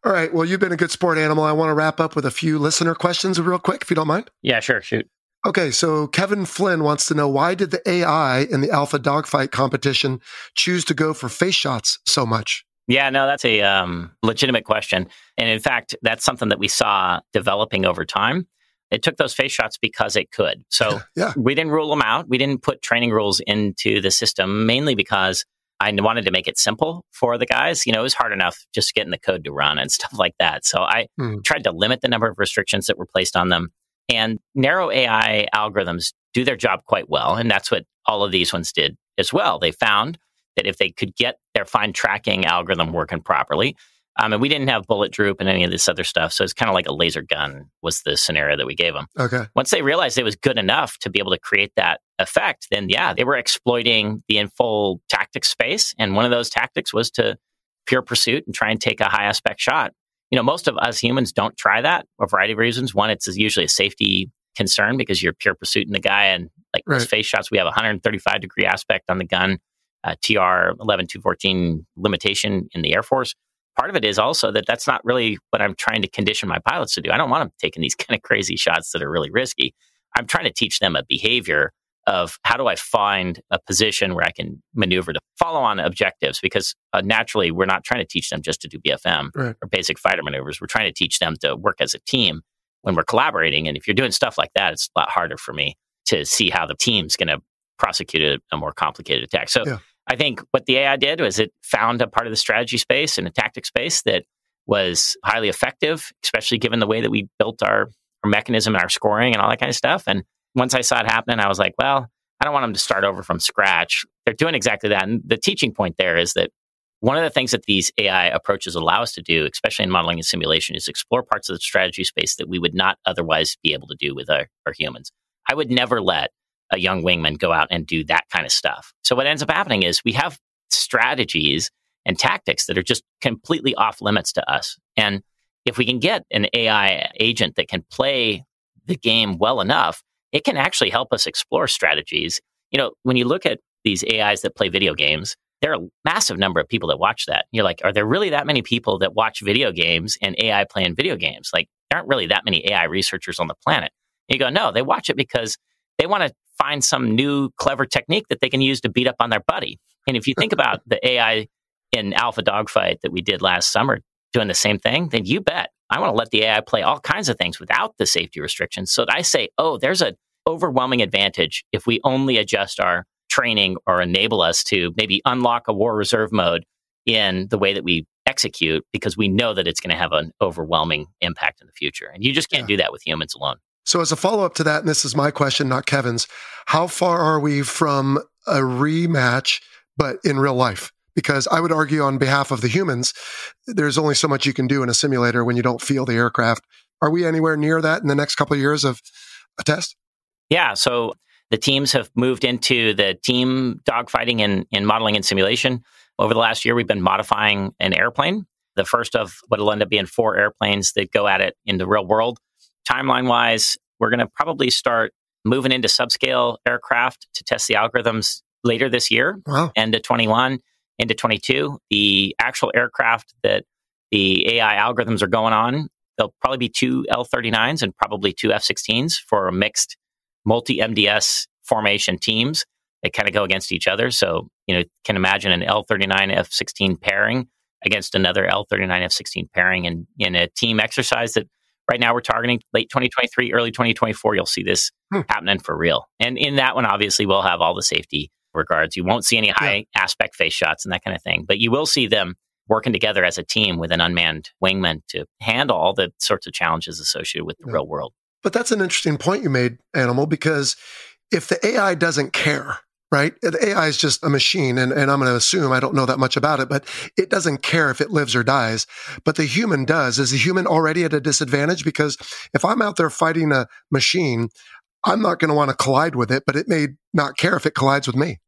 All right. Well, you've been a good sport animal. I want to wrap up with a few listener questions real quick, if you don't mind. Yeah, sure. Shoot. Okay, so Kevin Flynn wants to know why did the AI in the Alpha Dogfight competition choose to go for face shots so much? Yeah, no, that's a um, legitimate question. And in fact, that's something that we saw developing over time. It took those face shots because it could. So yeah. we didn't rule them out. We didn't put training rules into the system mainly because I wanted to make it simple for the guys. You know, it was hard enough just getting the code to run and stuff like that. So I mm. tried to limit the number of restrictions that were placed on them. And narrow AI algorithms do their job quite well. And that's what all of these ones did as well. They found that if they could get their fine tracking algorithm working properly, um, and we didn't have bullet droop and any of this other stuff. So it's kind of like a laser gun was the scenario that we gave them. Okay. Once they realized it was good enough to be able to create that effect, then yeah, they were exploiting the info tactics space. And one of those tactics was to pure pursuit and try and take a high aspect shot. You know, most of us humans don't try that for a variety of reasons. One, it's usually a safety concern because you're pure pursuiting the guy and like right. face shots, we have 135 degree aspect on the gun, uh, TR 11214 limitation in the Air Force part of it is also that that's not really what I'm trying to condition my pilots to do. I don't want them taking these kind of crazy shots that are really risky. I'm trying to teach them a behavior of how do I find a position where I can maneuver to follow on objectives because uh, naturally we're not trying to teach them just to do BFM right. or basic fighter maneuvers. We're trying to teach them to work as a team when we're collaborating. And if you're doing stuff like that, it's a lot harder for me to see how the team's going to prosecute a, a, more complicated attack. So yeah. I think what the AI did was it found a part of the strategy space and a tactic space that was highly effective, especially given the way that we built our, our mechanism and our scoring and all that kind of stuff. And once I saw it happening, I was like, well, I don't want them to start over from scratch. They're doing exactly that. And the teaching point there is that one of the things that these AI approaches allow us to do, especially in modeling and simulation, is explore parts of the strategy space that we would not otherwise be able to do with our, our humans. I would never let a young wingman go out and do that kind of stuff. So what ends up happening is we have strategies and tactics that are just completely off limits to us. And if we can get an AI agent that can play the game well enough, it can actually help us explore strategies. You know, when you look at these AIs that play video games, there are a massive number of people that watch that. You're like, are there really that many people that watch video games and AI playing video games? Like, there aren't really that many AI researchers on the planet. And you go, no, they watch it because they want to find some new clever technique that they can use to beat up on their buddy. And if you think about the AI in Alpha Dogfight that we did last summer doing the same thing, then you bet I want to let the AI play all kinds of things without the safety restrictions. So I say, oh, there's an overwhelming advantage if we only adjust our training or enable us to maybe unlock a war reserve mode in the way that we execute because we know that it's going to have an overwhelming impact in the future. And you just can't yeah. do that with humans alone. So, as a follow up to that, and this is my question, not Kevin's, how far are we from a rematch, but in real life? Because I would argue on behalf of the humans, there's only so much you can do in a simulator when you don't feel the aircraft. Are we anywhere near that in the next couple of years of a test? Yeah. So, The teams have moved into the team dogfighting and in modeling and simulation. Over the last year, we've been modifying an airplane. The first of what will end up being four airplanes that go at it in the real world. Timeline wise, we're going to probably start moving into subscale aircraft to test the algorithms later this year, Wow. end of 21, into 22. The actual aircraft that the AI algorithms are going on, there'll probably be two L39s and probably two F 16s for a mixed multi MDS formation teams. They kind of go against each other. So, you know, can imagine an L39 F 16 pairing against another L39 F 16 pairing in, in a team exercise that right now we're targeting late 2023, early 2024. You'll see this Hmm. happening for real. And in that one, obviously, we'll have all the safety regards. You won't see any high aspect face shots and that kind of thing, but you will see them working together as a team with an unmanned wingman to handle all the sorts of challenges associated with the Yeah. real world. But that's an interesting point you made, Animal, because if the AI doesn't care, right? The AI is just a machine, and, and I'm going to assume I don't know that much about it, but it doesn't care if it lives or dies. But the human does. Is the human already at a disadvantage? Because if I'm out there fighting a machine, I'm not going to want to collide with it, but it may not care if it collides with me.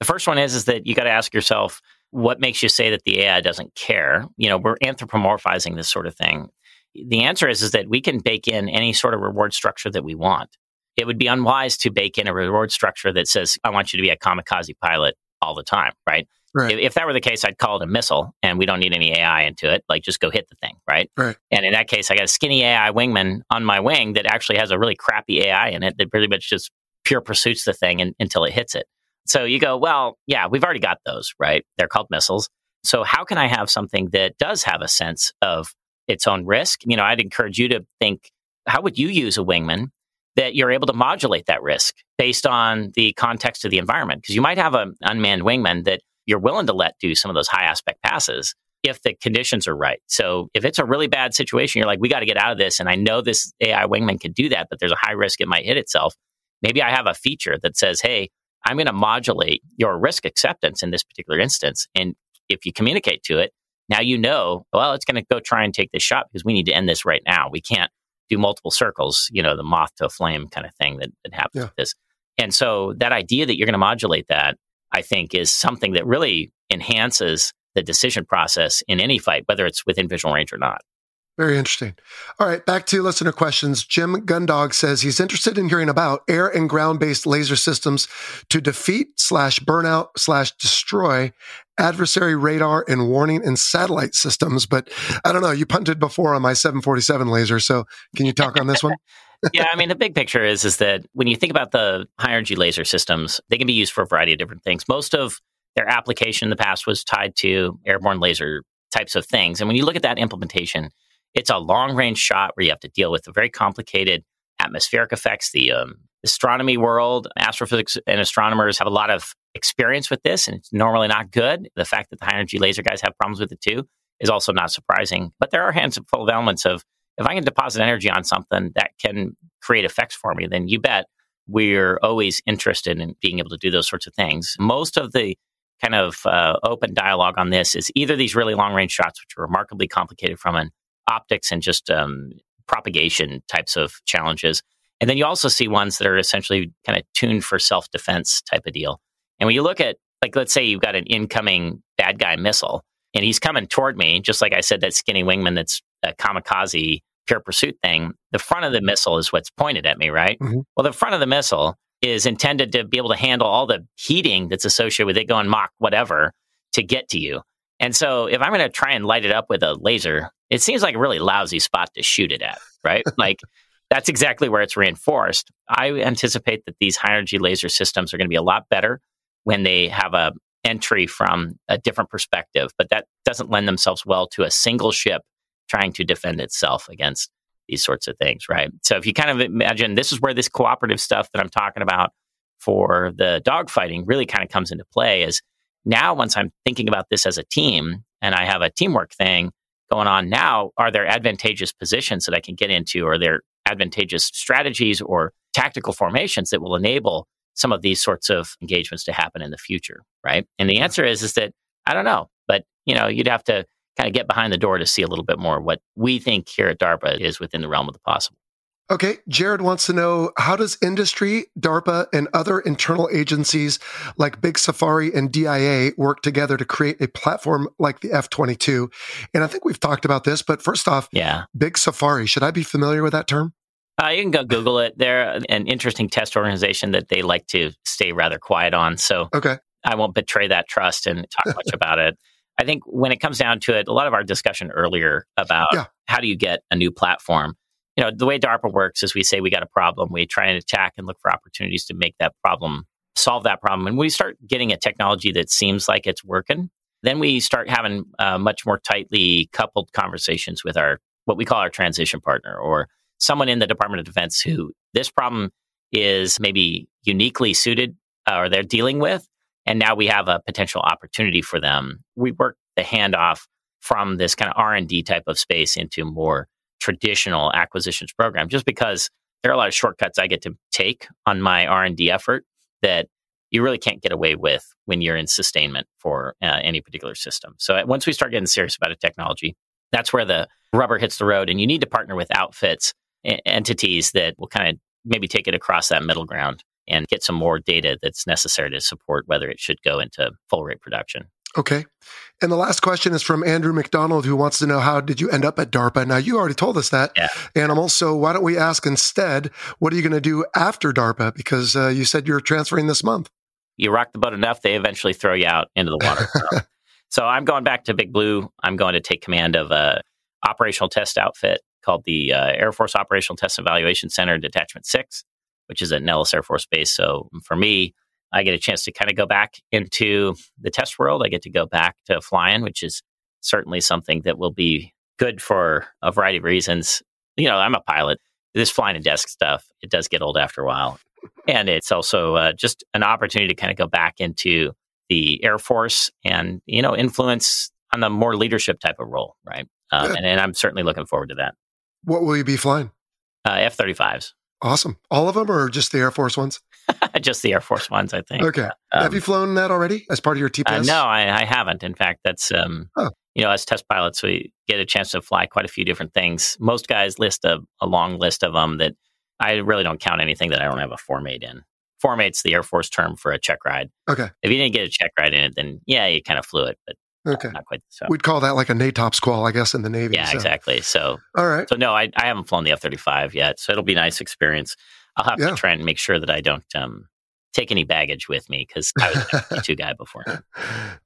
The first one is is that you got to ask yourself what makes you say that the AI doesn't care. You know, we're anthropomorphizing this sort of thing. The answer is is that we can bake in any sort of reward structure that we want. It would be unwise to bake in a reward structure that says I want you to be a kamikaze pilot all the time, right? Right. If, if that were the case, I'd call it a missile, and we don't need any AI into it. Like, just go hit the thing, right? Right. And in that case, I got a skinny AI wingman on my wing that actually has a really crappy AI in it that pretty much just pure pursuits the thing in, until it hits it. So you go, well, yeah, we've already got those, right? They're called missiles. So how can I have something that does have a sense of its own risk? You know, I'd encourage you to think, how would you use a wingman that you're able to modulate that risk based on the context of the environment? Because you might have an unmanned wingman that you're willing to let do some of those high aspect passes if the conditions are right. So if it's a really bad situation, you're like, we got to get out of this. And I know this AI wingman can do that, but there's a high risk it might hit itself. Maybe I have a feature that says, hey, I'm going to modulate your risk acceptance in this particular instance. And if you communicate to it, now you know, well, it's going to go try and take this shot because we need to end this right now. We can't do multiple circles, you know, the moth to a flame kind of thing that, that happens Yeah. with this. And so that idea that you're going to modulate that, I think, is something that really enhances the decision process in any fight, whether it's within visual range or not. Very interesting. All right, back to listener questions. Jim Gundog says he's interested in hearing about air and ground based laser systems to defeat slash burnout slash destroy adversary radar and warning and satellite systems. But I don't know. You punted before on my 747 laser, so can you talk on this one? yeah, I mean, the big picture is is that when you think about the high energy laser systems, they can be used for a variety of different things. Most of their application in the past was tied to airborne laser types of things. And when you look at that implementation, it's a long range shot where you have to deal with the very complicated atmospheric effects. The um, astronomy world, astrophysics and astronomers have a lot of experience with this, and it's normally not good. The fact that the high energy laser guys have problems with it too is also not surprising. But there are handful of elements of if I can deposit energy on something that can create effects for me, then you bet we're always interested in being able to do those sorts of things. Most of the kind of uh, open dialogue on this is either these really long range shots, which are remarkably complicated from an optics and just um, propagation types of challenges. And then you also see ones that are essentially kind of tuned for self defense type of deal. And when you look at, like, let's say you've got an incoming bad guy missile and he's coming toward me, just like I said, that skinny wingman that's a kamikaze pure pursuit thing, the front of the missile is what's pointed at me, right? Mhm. Well, the front of the missile is intended to be able to handle all the heating that's associated with it going Mach whatever to get to you. And so if I'm going to try and light it up with a laser, it seems like a really lousy spot to shoot it at, right? like that's exactly where it's reinforced. I anticipate that these high energy laser systems are going to be a lot better when they have a entry from a different perspective, but that doesn't lend themselves well to a single ship trying to defend itself against these sorts of things, right? So if you kind of imagine this is where this cooperative stuff that I'm talking about for the dogfighting really kind of comes into play is now once I'm thinking about this as a team and I have a teamwork thing going on now, are there advantageous positions that I can get into? Are there advantageous strategies or tactical formations that will enable some of these sorts of engagements to happen in the future, right? And the answer is is that I don't know, but you know, you'd have to kind of get behind the door to see a little bit more what we think here at DARPA is within the realm of the possible. Okay, Jared wants to know how does industry, DARPA, and other internal agencies like Big Safari and DIA work together to create a platform like the F 22? And I think we've talked about this, but first off, Yeah. Big Safari, should I be familiar with that term? Uh, you can go Google it. They're an interesting test organization that they like to stay rather quiet on. So Okay. I won't betray that trust and talk much about it. I think when it comes down to it, a lot of our discussion earlier about Yeah. how do you get a new platform, you know, the way DARPA works is we say we got a problem, we try and attack and look for opportunities to make that problem, solve that problem. And we start getting a technology that seems like it's working, then we start having uh, much more tightly coupled conversations with our what we call our transition partner or someone in the Department of Defense who this problem is maybe uniquely suited uh, or they're dealing with and now we have a potential opportunity for them. We work the handoff from this kind of r&d type of space into more traditional acquisitions program just because there are a lot of shortcuts i get to take on my r&d effort that you really can't get away with when you're in sustainment for uh, any particular system. So uh, once we start getting serious about a technology that's where the rubber hits the road and you need to partner with outfits entities that will kind of maybe take it across that middle ground and get some more data that's necessary to support whether it should go into full rate production. Okay. And the last question is from Andrew McDonald, who wants to know how did you end up at DARPA? Now, you already told us that, Yeah. Animal. So why don't we ask instead, what are you going to do after DARPA? Because uh, you said you're transferring this month. You rock the boat enough, they eventually throw you out into the water. so, so I'm going back to Big Blue. I'm going to take command of a operational test outfit called the uh, Air Force Operational Test Evaluation Center Detachment 6, which is at Nellis Air Force Base. So for me, I get a chance to kind of go back into the test world. I get to go back to flying, which is certainly something that will be good for a variety of reasons. You know, I'm a pilot. This flying and desk stuff, it does get old after a while. And it's also uh, just an opportunity to kind of go back into the Air Force and, you know, influence on the more leadership type of role, right? Um, and, and I'm certainly looking forward to that. What will you be flying? Uh, F 35s, Awesome. All of them or just the Air Force ones? just the Air Force ones, I think. Okay. Um, Have you flown that already as part of your TPS? Uh, no, I, I haven't. In fact, that's um, Oh. you know, as test pilots, we get a chance to fly quite a few different things. Most guys list a, a long list of them that I really don't count anything that I don't have a Form 8 in. Form 8's the Air Force term for a check ride. Okay. If you didn't get a check ride in it, then yeah, you kind of flew it, but Okay. not quite so. We'd call that like a NATOPS qual, I guess, in the Navy. yeah, so. exactly. So, All right. so no, I, I haven't flown the F thirty five yet, so it'll be a nice experience. I'll have Yeah. to try and make sure that I don't um, take any baggage with me because I was a two guy before.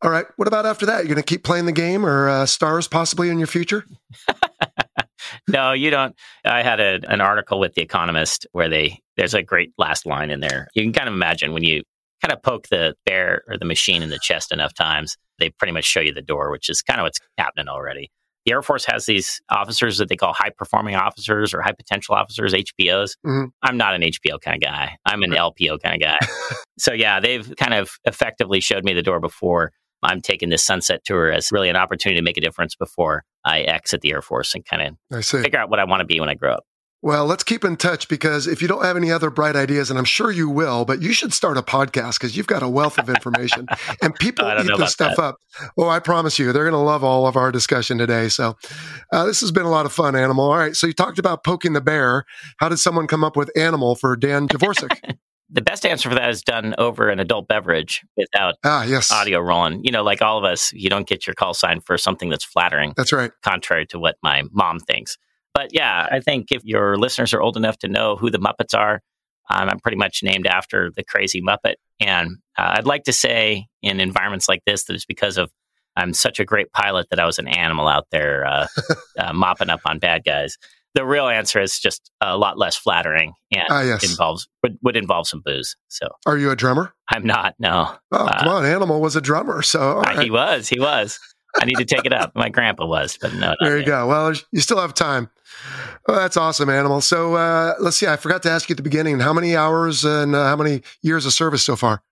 All right. What about after that? You're going to keep playing the game or uh, stars possibly in your future? no, you don't. I had a, an article with The Economist where they there's a great last line in there. You can kind of imagine when you kind of poke the bear or the machine in the chest enough times, they pretty much show you the door, which is kind of what's happening already. The Air Force has these officers that they call high performing officers or high potential officers, HPOs. Mhm. I'm not an HPO kind of guy. I'm an LPO kind of guy. so yeah, they've kind of effectively showed me the door before. I'm taking this sunset tour as really an opportunity to make a difference before I exit the Air Force and kind of figure out what I want to be when I grow up. Well, let's keep in touch because if you don't have any other bright ideas, and I'm sure you will, but you should start a podcast because you've got a wealth of information and people eat this stuff up. Oh, I promise you, they're going to love all of our discussion today. So, uh, this has been a lot of fun, Animal. All right. So, you talked about poking the bear. How did someone come up with Animal for Dan Javorsek? The best answer for that is done over an adult beverage without ah, yes. audio rolling. You know, like all of us, you don't get your call sign for something that's flattering, That's right. contrary to what my mom thinks. But yeah, I think if your listeners are old enough to know who the Muppets are, um, I'm pretty much named after the crazy Muppet. And uh, I'd like to say in environments like this that it's because of I'm such a great pilot that I was an animal out there uh, uh, mopping up on bad guys. The real answer is just a lot less flattering and Ah, yes. involves would, would involve some booze. So Are you a drummer? I'm not. No, Oh, Uh, come on. Animal was a drummer. So, Uh, right. he was. He was. I need to take it up. My grandpa was, but no. There you yet. go. Well, you still have time. Well, that's awesome, Animal. So uh, let's see. I forgot to ask you at the beginning how many hours and uh, how many years of service so far?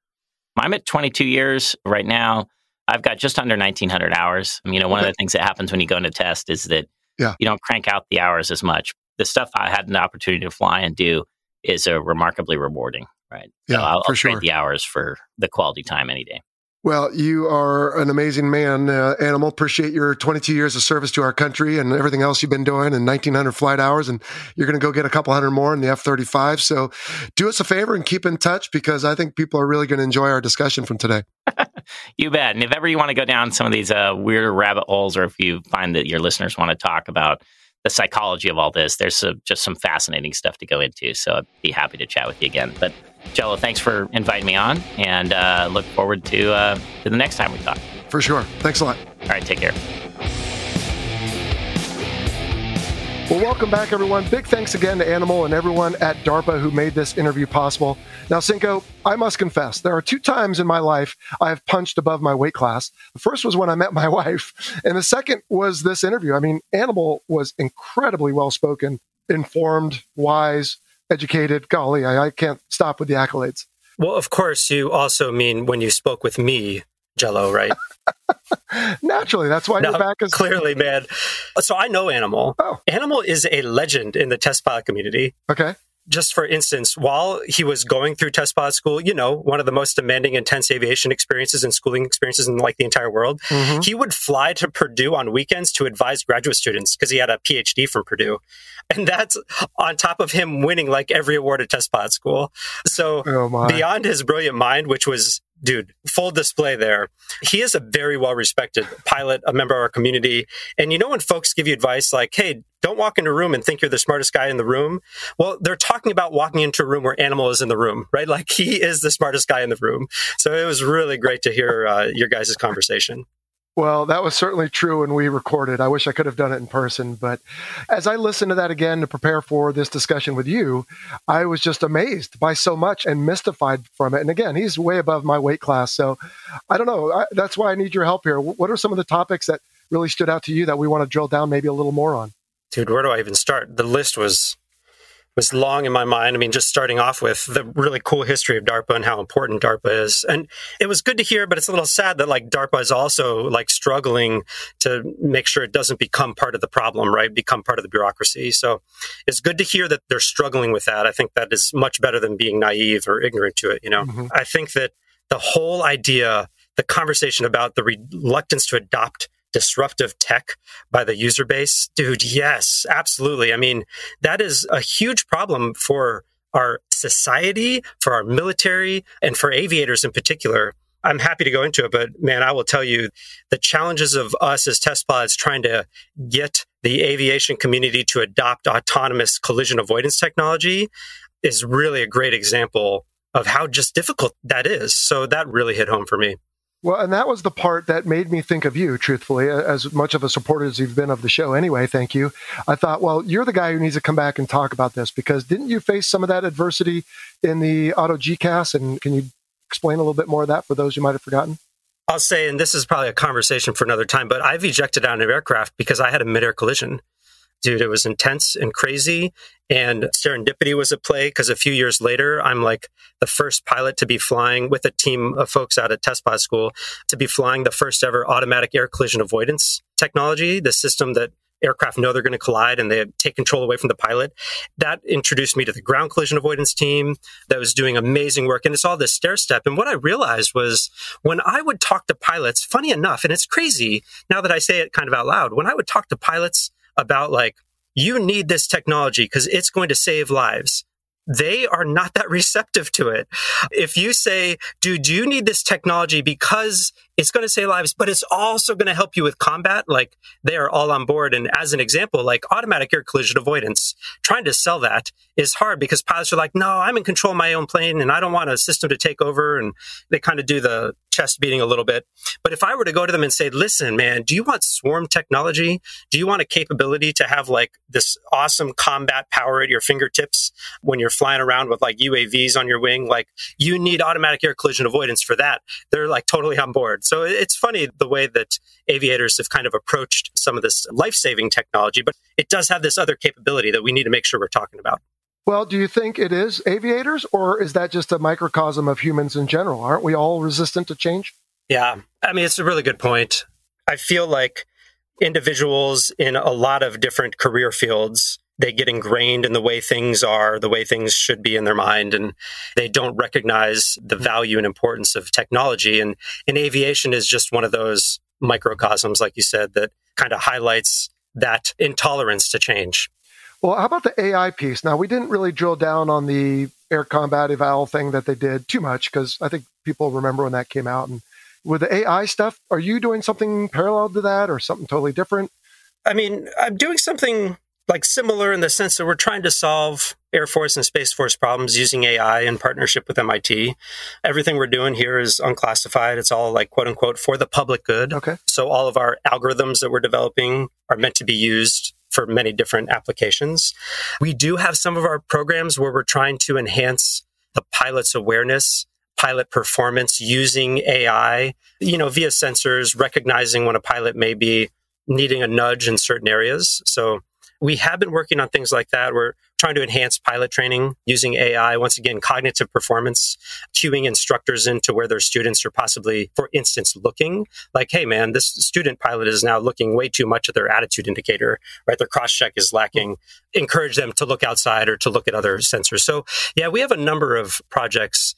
I'm at 22 years right now. I've got just under 1900 hours. You know, one of the things that happens when you go into test is that Yeah. you don't crank out the hours as much. The stuff I had an opportunity to fly and do is uh, remarkably rewarding, right? So Yeah, I'll, for I'll trade sure. the hours for the quality time any day. Well, you are an amazing man, uh, Animal. Appreciate your 22 years of service to our country and everything else you've been doing and 1900 flight hours. And you're going to go get a couple hundred more in the F 35. So do us a favor and keep in touch because I think people are really going to enjoy our discussion from today. you bet. And if ever you want to go down some of these uh, rabbit holes or if you find that your listeners want to talk about the psychology of all this, there's uh, just some fascinating stuff to go into. So I'd be happy to chat with you again. But Jello, thanks for inviting me on, and uh, look forward to uh, to the next time we talk. For sure. Thanks a lot. All right, take care. Well, welcome back, everyone. Big thanks again to Animal and everyone at DARPA who made this interview possible. Now, Cinco, I must confess, there are two times in my life I have punched above my weight class. The first was when I met my wife, and the second was this interview. I mean, Animal was incredibly well spoken, informed, wise, educated. Golly, I, I can't stop with the accolades. Well, of course, you also mean when you spoke with me, Jello, right? Naturally, that's why no, you're back. As- clearly, man. So I know Animal. Oh. Animal is a legend in the test pilot community. Okay just for instance, while he was going through test pilot school, you know, one of the most demanding, intense aviation experiences and schooling experiences in like the entire world, mm-hmm. he would fly to Purdue on weekends to advise graduate students because he had a PhD from Purdue. And that's on top of him winning like every award at test pilot school. So oh beyond his brilliant mind, which was dude, full display there. He is a very well respected pilot, a member of our community. And you know, when folks give you advice like, hey, don't walk into a room and think you're the smartest guy in the room. Well, they're talking about walking into a room where Animal is in the room, right? Like he is the smartest guy in the room. So it was really great to hear uh, your guys' conversation. Well, that was certainly true when we recorded. I wish I could have done it in person. But as I listened to that again to prepare for this discussion with you, I was just amazed by so much and mystified from it. And again, he's way above my weight class. So I don't know. I, that's why I need your help here. What are some of the topics that really stood out to you that we want to drill down maybe a little more on? Dude, where do I even start? The list was was long in my mind. I mean, just starting off with the really cool history of DARPA and how important DARPA is. And it was good to hear, but it's a little sad that like DARPA is also like struggling to make sure it doesn't become part of the problem, right? Become part of the bureaucracy. So it's good to hear that they're struggling with that. I think that is much better than being naive or ignorant to it, you know? Mm-hmm. I think that the whole idea, the conversation about the reluctance to adopt disruptive tech by the user base? Dude, yes, absolutely. I mean, that is a huge problem for our society, for our military, and for aviators in particular. I'm happy to go into it, but man, I will tell you the challenges of us as test pilots trying to get the aviation community to adopt autonomous collision avoidance technology is really a great example of how just difficult that is. So that really hit home for me. Well, and that was the part that made me think of you, truthfully, as much of a supporter as you've been of the show anyway. Thank you. I thought, well, you're the guy who needs to come back and talk about this because didn't you face some of that adversity in the auto GCAS? And can you explain a little bit more of that for those who might have forgotten? I'll say, and this is probably a conversation for another time, but I've ejected out of an aircraft because I had a midair collision dude, it was intense and crazy. And serendipity was at play because a few years later, I'm like the first pilot to be flying with a team of folks out at test pilot school to be flying the first ever automatic air collision avoidance technology, the system that aircraft know they're going to collide and they take control away from the pilot. That introduced me to the ground collision avoidance team that was doing amazing work. And it's all this stair step. And what I realized was when I would talk to pilots, funny enough, and it's crazy now that I say it kind of out loud, when I would talk to pilots about like, you need this technology because it's going to save lives they are not that receptive to it. If you say, dude, do you need this technology because it's going to save lives, but it's also going to help you with combat, like they are all on board. And as an example, like automatic air collision avoidance, trying to sell that is hard because pilots are like, no, I'm in control of my own plane and I don't want a system to take over. And they kind of do the chest beating a little bit. But if I were to go to them and say, listen, man, do you want swarm technology? Do you want a capability to have like this awesome combat power at your fingertips when you're flying around with like UAVs on your wing? Like you need automatic air collision avoidance for that. They're like totally on board. So it's funny the way that aviators have kind of approached some of this life saving technology, but it does have this other capability that we need to make sure we're talking about. Well, do you think it is aviators, or is that just a microcosm of humans in general? Aren't we all resistant to change? Yeah. I mean, it's a really good point. I feel like individuals in a lot of different career fields they get ingrained in the way things are, the way things should be in their mind, and they don't recognize the value and importance of technology. And, and aviation is just one of those microcosms, like you said, that kind of highlights that intolerance to change. Well, how about the AI piece? Now, we didn't really drill down on the air combat eval thing that they did too much because I think people remember when that came out. And with the AI stuff, are you doing something parallel to that or something totally different? I mean, I'm doing something like similar in the sense that we're trying to solve Air Force and Space Force problems using AI in partnership with MIT. Everything we're doing here is unclassified. It's all like quote unquote for the public good. Okay. So all of our algorithms that we're developing are meant to be used for many different applications. We do have some of our programs where we're trying to enhance the pilot's awareness pilot performance using AI, you know, via sensors, recognizing when a pilot may be needing a nudge in certain areas. So we have been working on things like that. We're trying to enhance pilot training using AI. Once again, cognitive performance, cueing instructors into where their students are possibly, for instance, looking like, hey, man, this student pilot is now looking way too much at their attitude indicator, right? Their cross check is lacking. Encourage them to look outside or to look at other sensors. So, yeah, we have a number of projects.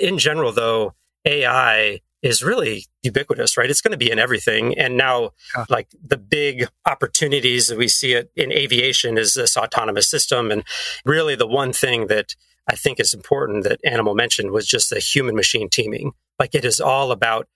In general, though, AI is really ubiquitous, right? It's going to be in everything. And now, yeah. like the big opportunities that we see it in aviation is this autonomous system. And really, the one thing that I think is important that Animal mentioned was just the human machine teaming. Like it is all about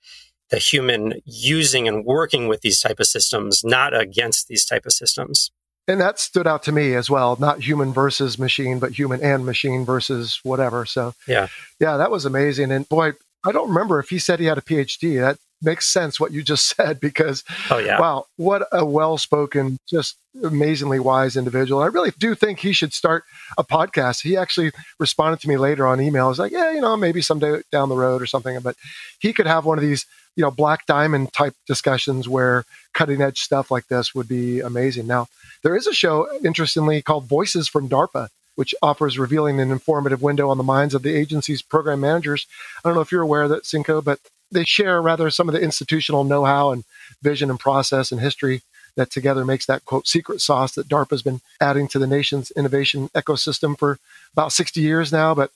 the human using and working with these type of systems, not against these type of systems. And that stood out to me as well, not human versus machine, but human and machine versus whatever. So, yeah. Yeah, that was amazing. And boy, I don't remember if he said he had a PhD. That makes sense what you just said because oh, yeah. wow, what a well spoken, just amazingly wise individual. I really do think he should start a podcast. He actually responded to me later on email. He's like, yeah, you know, maybe someday down the road or something, but he could have one of these, you know, black diamond type discussions where cutting edge stuff like this would be amazing. Now, there is a show, interestingly, called Voices from DARPA which offers revealing an informative window on the minds of the agency's program managers. I don't know if you're aware of that, Cinco, but they share rather some of the institutional know-how and vision and process and history that together makes that quote secret sauce that DARPA has been adding to the nation's innovation ecosystem for about 60 years now. But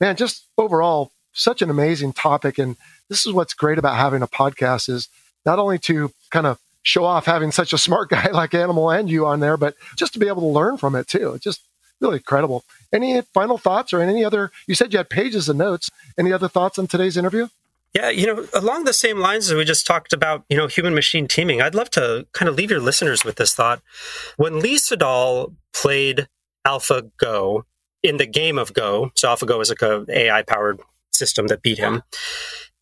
man, just overall, such an amazing topic. And this is what's great about having a podcast is not only to kind of show off having such a smart guy like Animal and you on there, but just to be able to learn from it too. Just really incredible. Any final thoughts or any other? You said you had pages of notes. Any other thoughts on today's interview? Yeah, you know, along the same lines as we just talked about, you know, human machine teaming, I'd love to kind of leave your listeners with this thought. When Lee Sedol played AlphaGo in the game of Go, so AlphaGo is like a AI powered system that beat him.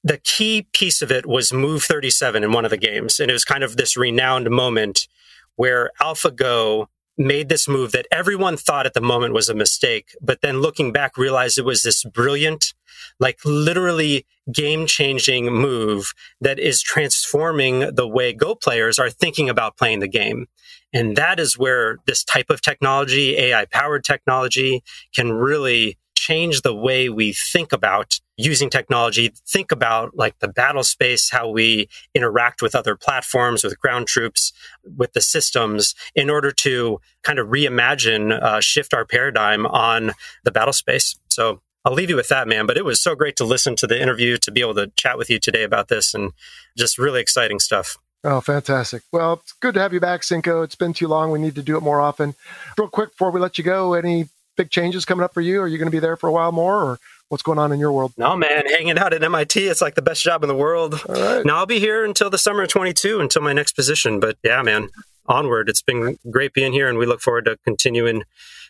The key piece of it was move 37 in one of the games. And it was kind of this renowned moment where AlphaGo made this move that everyone thought at the moment was a mistake, but then looking back realized it was this brilliant, like literally game changing move that is transforming the way Go players are thinking about playing the game. And that is where this type of technology, AI powered technology, can really change the way we think about using technology, think about like the battle space, how we interact with other platforms, with ground troops, with the systems in order to kind of reimagine, uh, shift our paradigm on the battle space. So I'll leave you with that, man. But it was so great to listen to the interview, to be able to chat with you today about this and just really exciting stuff. Oh, fantastic. Well, it's good to have you back, Cinco. It's been too long. We need to do it more often. Real quick before we let you go, any big changes coming up for you? Are you going to be there for a while more, or what's going on in your world? No, man, hanging out at MIT, it's like the best job in the world. All right. Now I'll be here until the summer of 22, until my next position. But yeah, man, onward. It's been great being here, and we look forward to continuing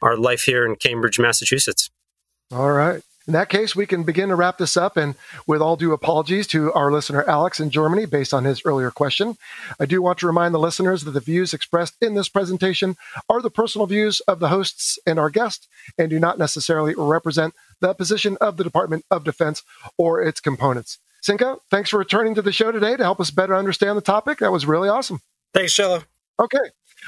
our life here in Cambridge, Massachusetts. All right. In that case, we can begin to wrap this up. And with all due apologies to our listener Alex in Germany, based on his earlier question, I do want to remind the listeners that the views expressed in this presentation are the personal views of the hosts and our guest and do not necessarily represent the position of the Department of Defense or its components. Cinco, thanks for returning to the show today to help us better understand the topic. That was really awesome. Thanks, Jello. Okay.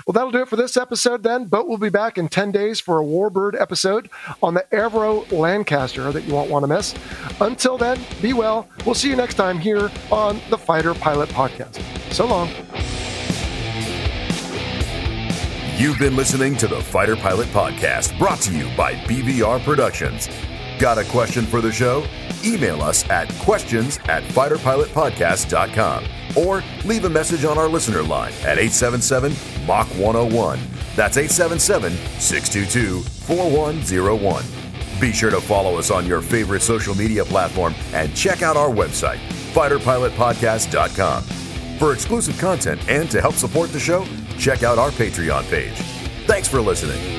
Well, that'll do it for this episode then. Boat will be back in 10 days for a Warbird episode on the Avro Lancaster that you won't want to miss. Until then, be well. We'll see you next time here on the Fighter Pilot Podcast. So long. You've been listening to the Fighter Pilot Podcast, brought to you by BVR Productions. Got a question for the show? Email us at questions at fighterpilotpodcast.com or leave a message on our listener line at 877 Mach 101. That's 877 622 4101. Be sure to follow us on your favorite social media platform and check out our website, fighterpilotpodcast.com. For exclusive content and to help support the show, check out our Patreon page. Thanks for listening.